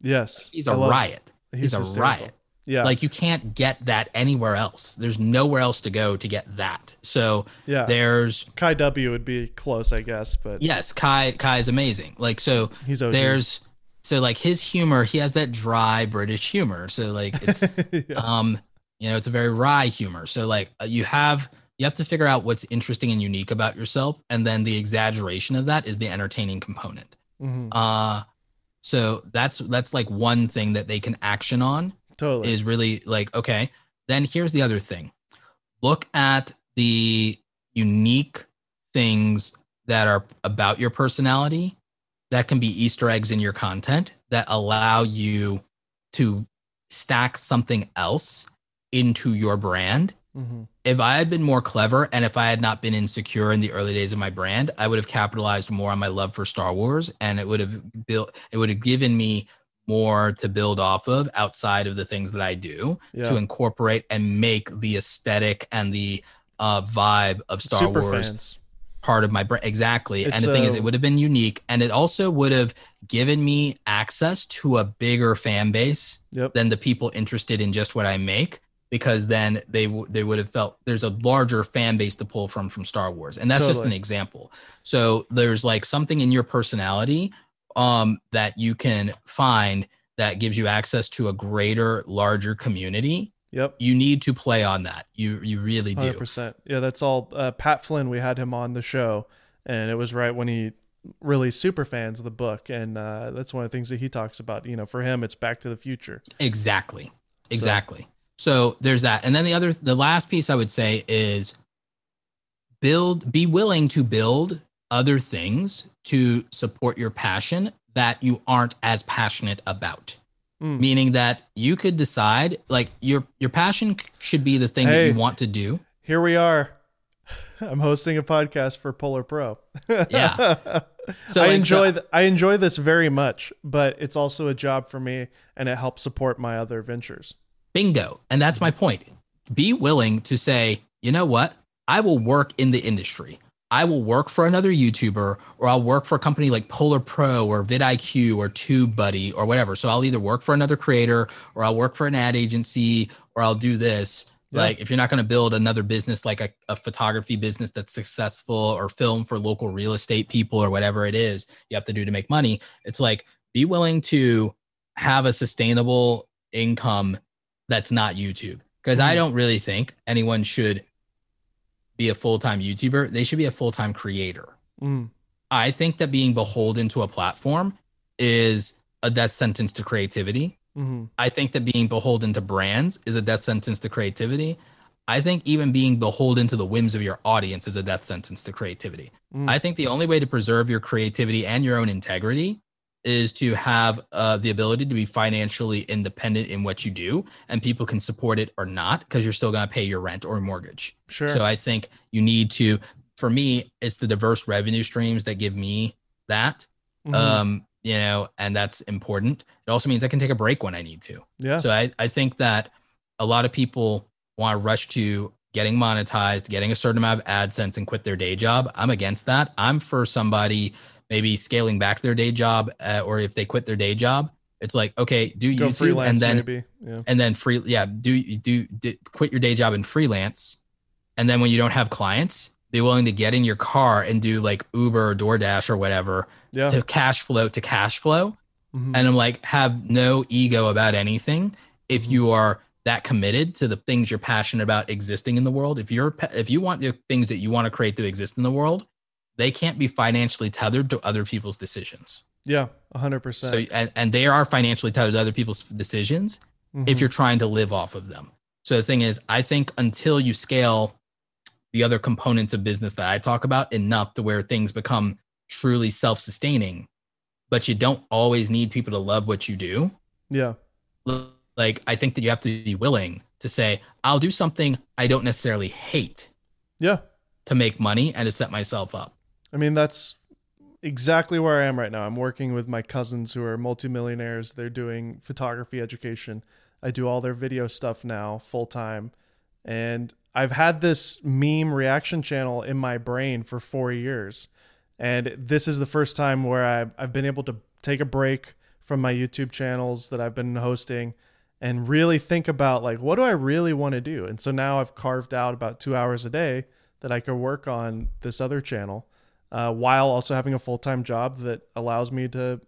Yes, He's a riot. He's, a hysterical. riot. Yeah, Like you can't get that anywhere else. There's nowhere else to go to get that. So yeah. there's Kai W would be close, I guess, but yes, Kai Kai is amazing. Like so he's OG. there's so like his humor he has that dry british humor so like it's yeah. um you know it's a very wry humor so like uh, you have you have to figure out what's interesting and unique about yourself and then the exaggeration of that is the entertaining component Mhm. uh so that's that's like one thing that they can action on totally. is really like okay then here's the other thing look at the unique things that are about your personality that can be easter eggs in your content that allow you to stack something else into your brand Mhm. if i had been more clever and if i had not been insecure in the early days of my brand i would have capitalized more on my love for star wars and it would have built it would have given me more to build off of outside of the things that i do Yeah. to incorporate and make the aesthetic and the uh, vibe of star Super wars fans. part of my brand exactly It's and the thing is it would have been unique and it also would have given me access to a bigger fan base Yep. than the people interested in just what i make because then they w- they would have felt there's a larger fan base to pull from from star wars and that's just an example so there's like something in your personality um that you can find that gives you access to a greater larger community Yep. you need to play on that you you really do Hundred percent. Yeah, that's all. Uh, Pat Flynn, we had him on the show, and it was right when he really super fans of the book, and uh, that's one of the things that he talks about. You know, for him, it's Back to the Future. Exactly. Exactly. So. There's that. And then the other the last piece I would say is build be willing to build other things to support your passion that you aren't as passionate about. Mm. Meaning that you could decide like your your passion should be the thing that you want to do. Here we are. I'm hosting a podcast for Polar Pro. Yeah. So I like, enjoy so- th- I enjoy this very much, but it's also a job for me, and it helps support my other ventures. Bingo. And that's my point. Be willing to say, you know what? I will work in the industry. I will work for another YouTuber or I'll work for a company like Polar Pro or vidIQ or TubeBuddy or whatever. So I'll either work for another creator or I'll work for an ad agency or I'll do this. Yeah. Like if you're not going to build another business like a, a photography business that's successful or film for local real estate people or whatever it is you have to do to make money, it's like be willing to have a sustainable income that's not YouTube. Because I Mhm. don't really think anyone should be a full time YouTuber. They should be a full time creator. Mm. I think that being beholden to a platform is a death sentence to creativity. hmm I think that being beholden to brands is a death sentence to creativity. I think even being beholden to the whims of your audience is a death sentence to creativity. Mm. I think the only way to preserve your creativity and your own integrity is to have uh, the ability to be financially independent in what you do, and people can support it or not because you're still going to pay your rent or mortgage. Sure. So I think you need to. For me, it's the diverse revenue streams that give me that. Mhm. Um, you know, and that's important. It also means I can take a break when I need to. yeah. So I, I think that a lot of people want to rush to getting monetized, getting a certain amount of AdSense and quit their day job. I'm against that. I'm for somebody maybe scaling back their day job uh, or if they quit their day job, it's like, okay, do Go YouTube freelance, and then. Yeah. and then free yeah, do do, do quit your day job and freelance. And then when you don't have clients, be willing to get in your car and do like Uber or DoorDash or whatever Yeah. to cash flow to cash flow Mhm. and I'm like, have no ego about anything. If you are that committed to the things you're passionate about existing in the world, if you're if you want the things that you want to create to exist in the world, they can't be financially tethered to other people's decisions. yeah. 100%. So percent. and, and they are financially tethered to other people's decisions Mm-hmm. if you're trying to live off of them. So the thing is, I think until you scale the other components of business that I talk about enough to where things become truly self-sustaining, but you don't always need people to love what you do. yeah. Like I think that you have to be willing to say, I'll do something I don't necessarily hate Yeah. to make money and to set myself up. I mean, that's exactly where I am right now. I'm working with my cousins who are multimillionaires. They're doing photography education. I do all their video stuff now full time. And I've had this meme reaction channel in my brain for four years. And this is the first time where I've, I've been able to take a break from my YouTube channels that I've been hosting and really think about like what do I really want to do? And so now I've carved out about two hours a day that I could work on this other channel uh, while also having a full time job that allows me to,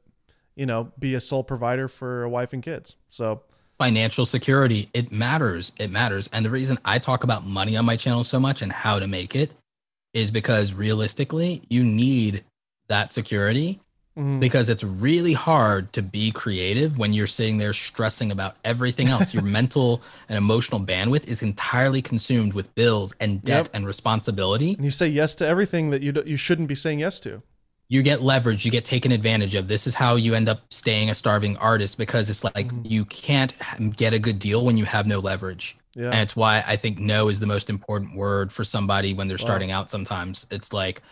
you know, be a sole provider for a wife and kids. So financial security, it matters. It matters. And the reason I talk about money on my channel so much and how to make it is because realistically, you need that security mm-hmm. because it's really hard to be creative when you're sitting there stressing about everything else. Your mental and emotional bandwidth is entirely consumed with bills and debt yep. and responsibility. And you say yes to everything that you you shouldn't be saying yes to. You get leverage, you get taken advantage of. This is how you end up staying a starving artist because it's like mm-hmm. you can't get a good deal when you have no leverage. Yeah. And it's why I think no is the most important word for somebody when they're wow. starting out sometimes. It's like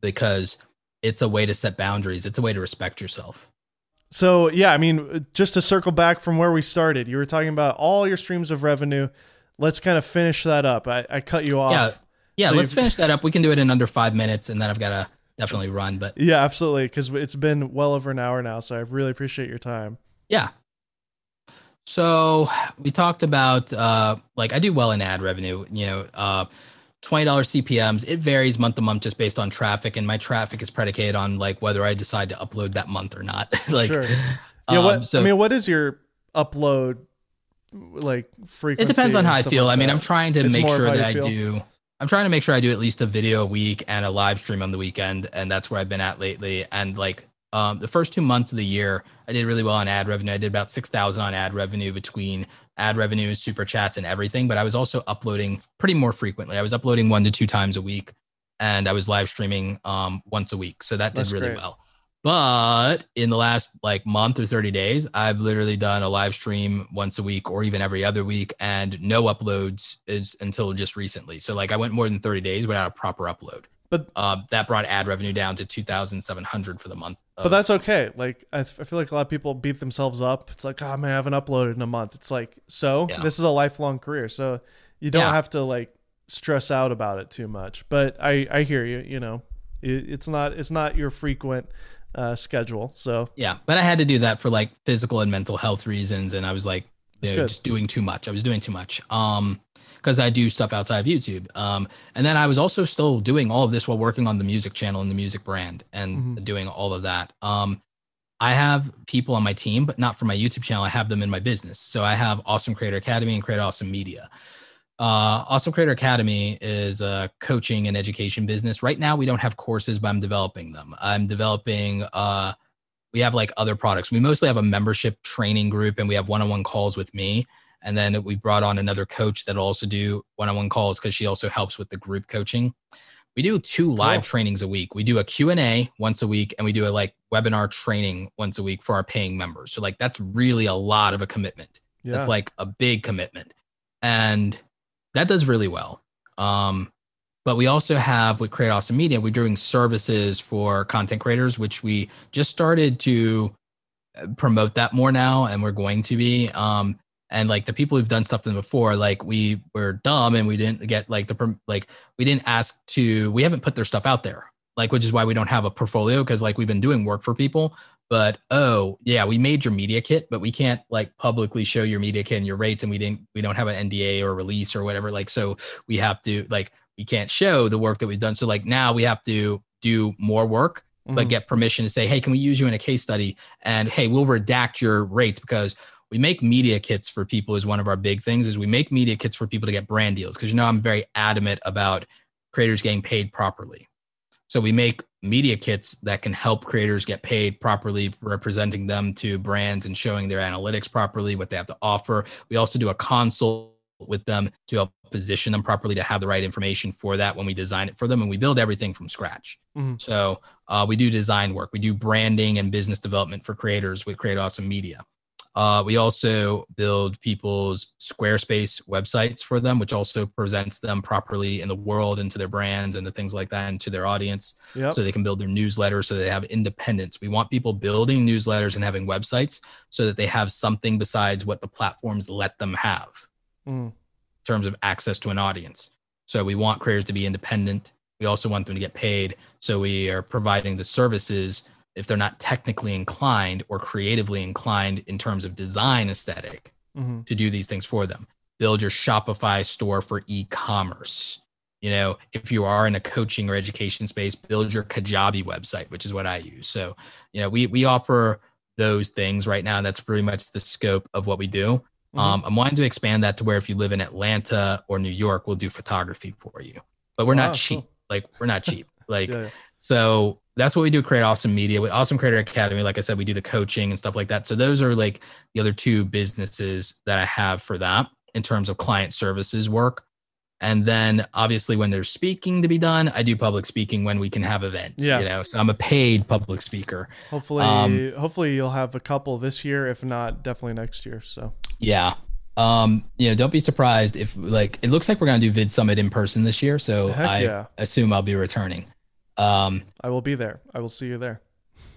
because it's a way to set boundaries. It's a way to respect yourself. So yeah, I mean, just to circle back from where we started, you were talking about all your streams of revenue. Let's kind of finish that up. I, I cut you off. Yeah, yeah. So let's finish that up. We can do it in under five minutes, and then I've got to definitely run. But yeah, absolutely, because it's been well over an hour now. So I really appreciate your time. Yeah. So we talked about uh, like I do well in ad revenue. You know, uh, $20 CPMs. It varies month to month just based on traffic. And my traffic is predicated on like whether I decide to upload that month or not. like, sure. Yeah. What, um, so, I mean, what is your upload like frequency? It depends on how I feel. Like I mean, I'm trying to it's make sure that I do. I'm trying to make sure I do at least a video a week and a live stream on the weekend. And that's where I've been at lately. And like um, the first two months of the year, I did really well on ad revenue. I did about 6,000 on ad revenue between ad revenue, super chats, and everything. But I was also uploading pretty more frequently. I was uploading one to two times a week, and I was live streaming um, once a week. So that did That's really great. well. But in the last like month or 30 days, I've literally done a live stream once a week or even every other week and no uploads is until just recently. So like I went more than 30 days without a proper upload. But uh, that brought ad revenue down to 2,700 for the month. Of, but that's okay. Like I, f- I feel like a lot of people beat themselves up. It's like, oh man, I haven't uploaded in a month. It's like, so yeah. this is a lifelong career. So you don't yeah. have to like stress out about it too much. But I, I hear you. You know, it, it's not, it's not your frequent uh, schedule. So yeah, but I had to do that for like physical and mental health reasons, and I was like, you know, just doing too much. I was doing too much. Um, because I do stuff outside of YouTube. Um, and then I was also still doing all of this while working on the music channel and the music brand and mm-hmm. doing all of that. Um, I have people on my team, but not for my YouTube channel. I have them in my business. So I have Awesome Creator Academy and Create Awesome Media. Uh, awesome Creator Academy is a coaching and education business. Right now, we don't have courses, but I'm developing them. I'm developing. Uh, we have like other products. We mostly have a membership training group, and we have one-on-one calls with me. And then we brought on another coach that'll also do one-on-one calls because she also helps with the group coaching. We do two live cool. trainings a week. We do a Q&A once a week and we do a like webinar training once a week for our paying members. So like that's really a lot of a commitment. Yeah. That's like a big commitment. And that does really well. Um, but we also have with Create Awesome Media, we're doing services for content creators, which we just started to uh, promote that more now, and we're going to be. Um, and like the people who've done stuff them before like we were dumb and we didn't get like the like we didn't ask to we haven't put their stuff out there like which is why we don't have a portfolio because like we've been doing work for people. But oh yeah we made your media kit but we can't like publicly show your media kit and your rates and we didn't we don't have an nda or release or whatever like so we have to like we can't show the work that we've done. So like now we have to do more work mm-hmm. but get permission to say hey can we use you in a case study? And hey we'll redact your rates because we make media kits for people is one of our big things is we make media kits for people to get brand deals because you know i'm very adamant about creators getting paid properly. So we make media kits that can help creators get paid properly representing them to brands and showing their analytics properly what they have to offer. We also do a consult with them to help position them properly to have the right information for that when we design it for them and we build everything from scratch. Mm-hmm. so uh, we do design work. We do branding and business development for creators with create awesome media Uh, we also build people's Squarespace websites for them, which also presents them properly in the world and to their brands and to things like that and to their audience. Yep. So they can build their newsletters so they have independence. We want people building newsletters and having websites so that they have something besides what the platforms let them have Mm. in terms of access to an audience. So we want creators to be independent. We also want them to get paid. So we are providing the services if they're not technically inclined or creatively inclined in terms of design aesthetic hmm to do these things for them. Build your Shopify store for e-commerce. You know, if you are in a coaching or education space, build your Kajabi website, which is what I use. So, you know, we we offer those things right now. That's pretty much the scope of what we do. Mhm. Um, I'm wanting to expand that to where if you live in Atlanta or New York, we'll do photography for you. But we're Wow, not cheap. cool. Like we're not cheap. Like Yeah, yeah. so that's what we do. Create awesome media with Awesome Creator Academy. Like I said, we do the coaching and stuff like that. So those are like the other two businesses that I have for that in terms of client services work. And then obviously when there's speaking to be done, I do public speaking when we can have events. Yeah. You know, so I'm a paid public speaker. Hopefully, Um, hopefully you'll have a couple this year. If not, definitely next year. So Yeah. Um, you know, don't be surprised if like it looks like we're gonna do Vid Summit in person this year. So Heck I yeah. assume I'll be returning. Um, I will be there. I will see you there.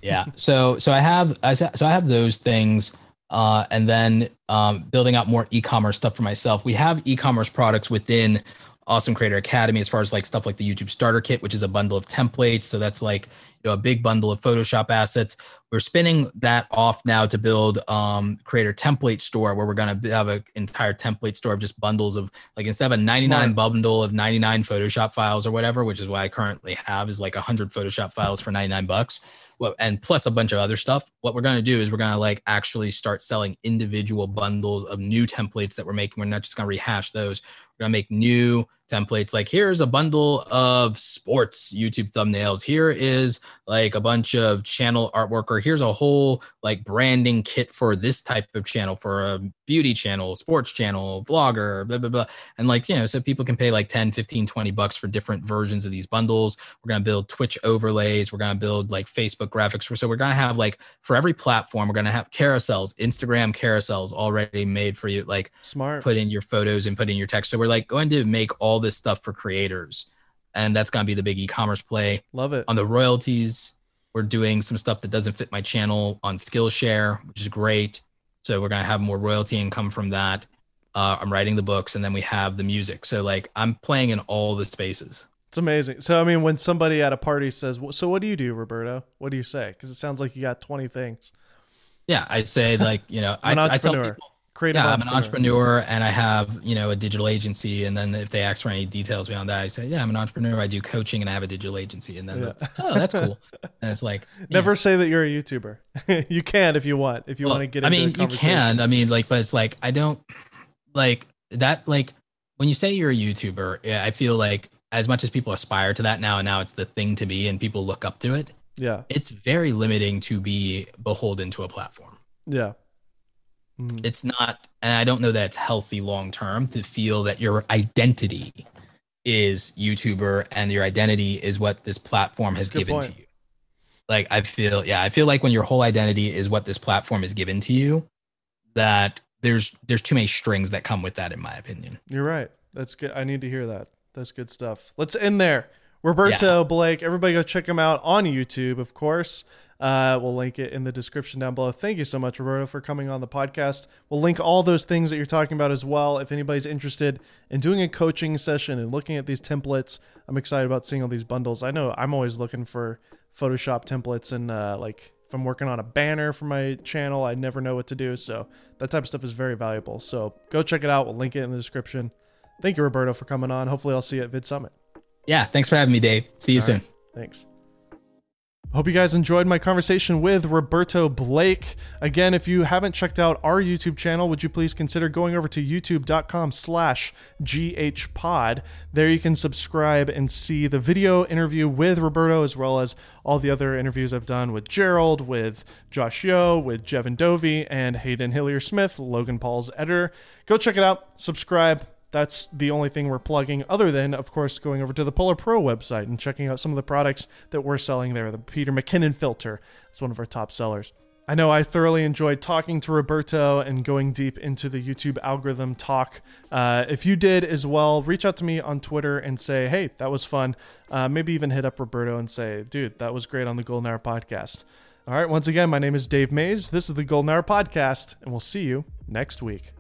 yeah so so i have I so i have those things uh, and then um, building out more e-commerce stuff for myself we have e-commerce products within awesome creator academy as far as like stuff like the youtube starter kit which is a bundle of templates so that's like you know a big bundle of photoshop assets we're spinning that off now to build um creator template store where we're going to have an entire template store of just bundles of like instead of a 99 Smart. bundle of 99 photoshop files or whatever which is what i currently have is like 100 photoshop files for 99 bucks and plus a bunch of other stuff. What we're going to do is we're going to like actually start selling individual bundles of new templates that we're making. We're not just going to rehash those. We're to make new templates. Like here's a bundle of sports YouTube thumbnails. Here is like a bunch of channel artwork, or here's a whole like branding kit for this type of channel, for a beauty channel, sports channel, vlogger, blah, blah, blah. And like, you know, so people can pay like 10, 15, 20 bucks for different versions of these bundles. We're going to build Twitch overlays. We're going to build like Facebook graphics. So we're going to have like for every platform, we're going to have carousels, Instagram carousels already made for you. Like Smart. put in your photos and put in your text. So we're like going to make all this stuff for creators. And that's going to be the big e-commerce play. Love it. On the royalties, we're doing some stuff that doesn't fit my channel on Skillshare, which is great. So we're going to have more royalty income from that. Uh, I'm writing the books and then we have the music. So like I'm playing in all the spaces. It's amazing. So I mean, when somebody at a party says, "So what do you do, Roberto?" What do you say? Because it sounds like you got twenty things. Yeah, I'd say like, you know, I, I tell people, Creative. yeah, I'm an entrepreneur and I have, you know, a digital agency. And then if they ask for any details beyond that, I say, yeah, I'm an entrepreneur. I do coaching and I have a digital agency. And then, Yeah. that's, oh, that's cool. And it's like, yeah. Never say that you're a YouTuber. you can if you want. If you Well, want to get. I mean, you can. I mean, like, but it's like I don't like that. Like when you say you're a YouTuber, yeah, I feel like as much as people aspire to that now, and now it's the thing to be, and people look up to it. Yeah. It's very limiting to be beholden to a platform. Yeah. Mhm. It's not, and I don't know that it's healthy long term to feel that your identity is YouTuber and your identity is what this platform has That's a good given to you. Like I feel, yeah, I feel like when your whole identity is what this platform has given to you, that there's there's too many strings that come with that, in my opinion. You're right. That's good. I need to hear that. That's good stuff. Let's end there. Roberto Blake. Everybody go check him out on YouTube, of course. Uh, we'll link it in the description down below. Thank you so much, Roberto, for coming on the podcast. We'll link all those things that you're talking about as well. If anybody's interested in doing a coaching session and looking at these templates, I'm excited about seeing all these bundles. I know I'm always looking for Photoshop templates and uh, like if I'm working on a banner for my channel, I never know what to do. So that type of stuff is very valuable. So go check it out. We'll link it in the description. Thank you, Roberto, for coming on. Hopefully, I'll see you at Vid Summit. Yeah, thanks for having me, Dave. See you All soon. right. Thanks. Hope you guys enjoyed my conversation with Roberto Blake. Again, if you haven't checked out our YouTube channel, would you please consider going over to youtube.com slash ghpod. There you can subscribe and see the video interview with Roberto as well as all the other interviews I've done with Gerald, with Josh Yo, with Jevin Dovey, and Hayden Hillier Smith, Logan Paul's editor. Go check it out, subscribe, that's the only thing we're plugging, other than, of course, going over to the Polar Pro website and checking out some of the products that we're selling there. The Peter McKinnon filter is one of our top sellers. I know I thoroughly enjoyed talking to Roberto and going deep into the YouTube algorithm talk. Uh, if you did as well, reach out to me on Twitter and say, hey, that was fun. Uh, maybe even hit up Roberto and say, dude, that was great on the Golden Hour podcast. All right, once again, my name is Dave Maze. This is the Golden Hour podcast, and we'll see you next week.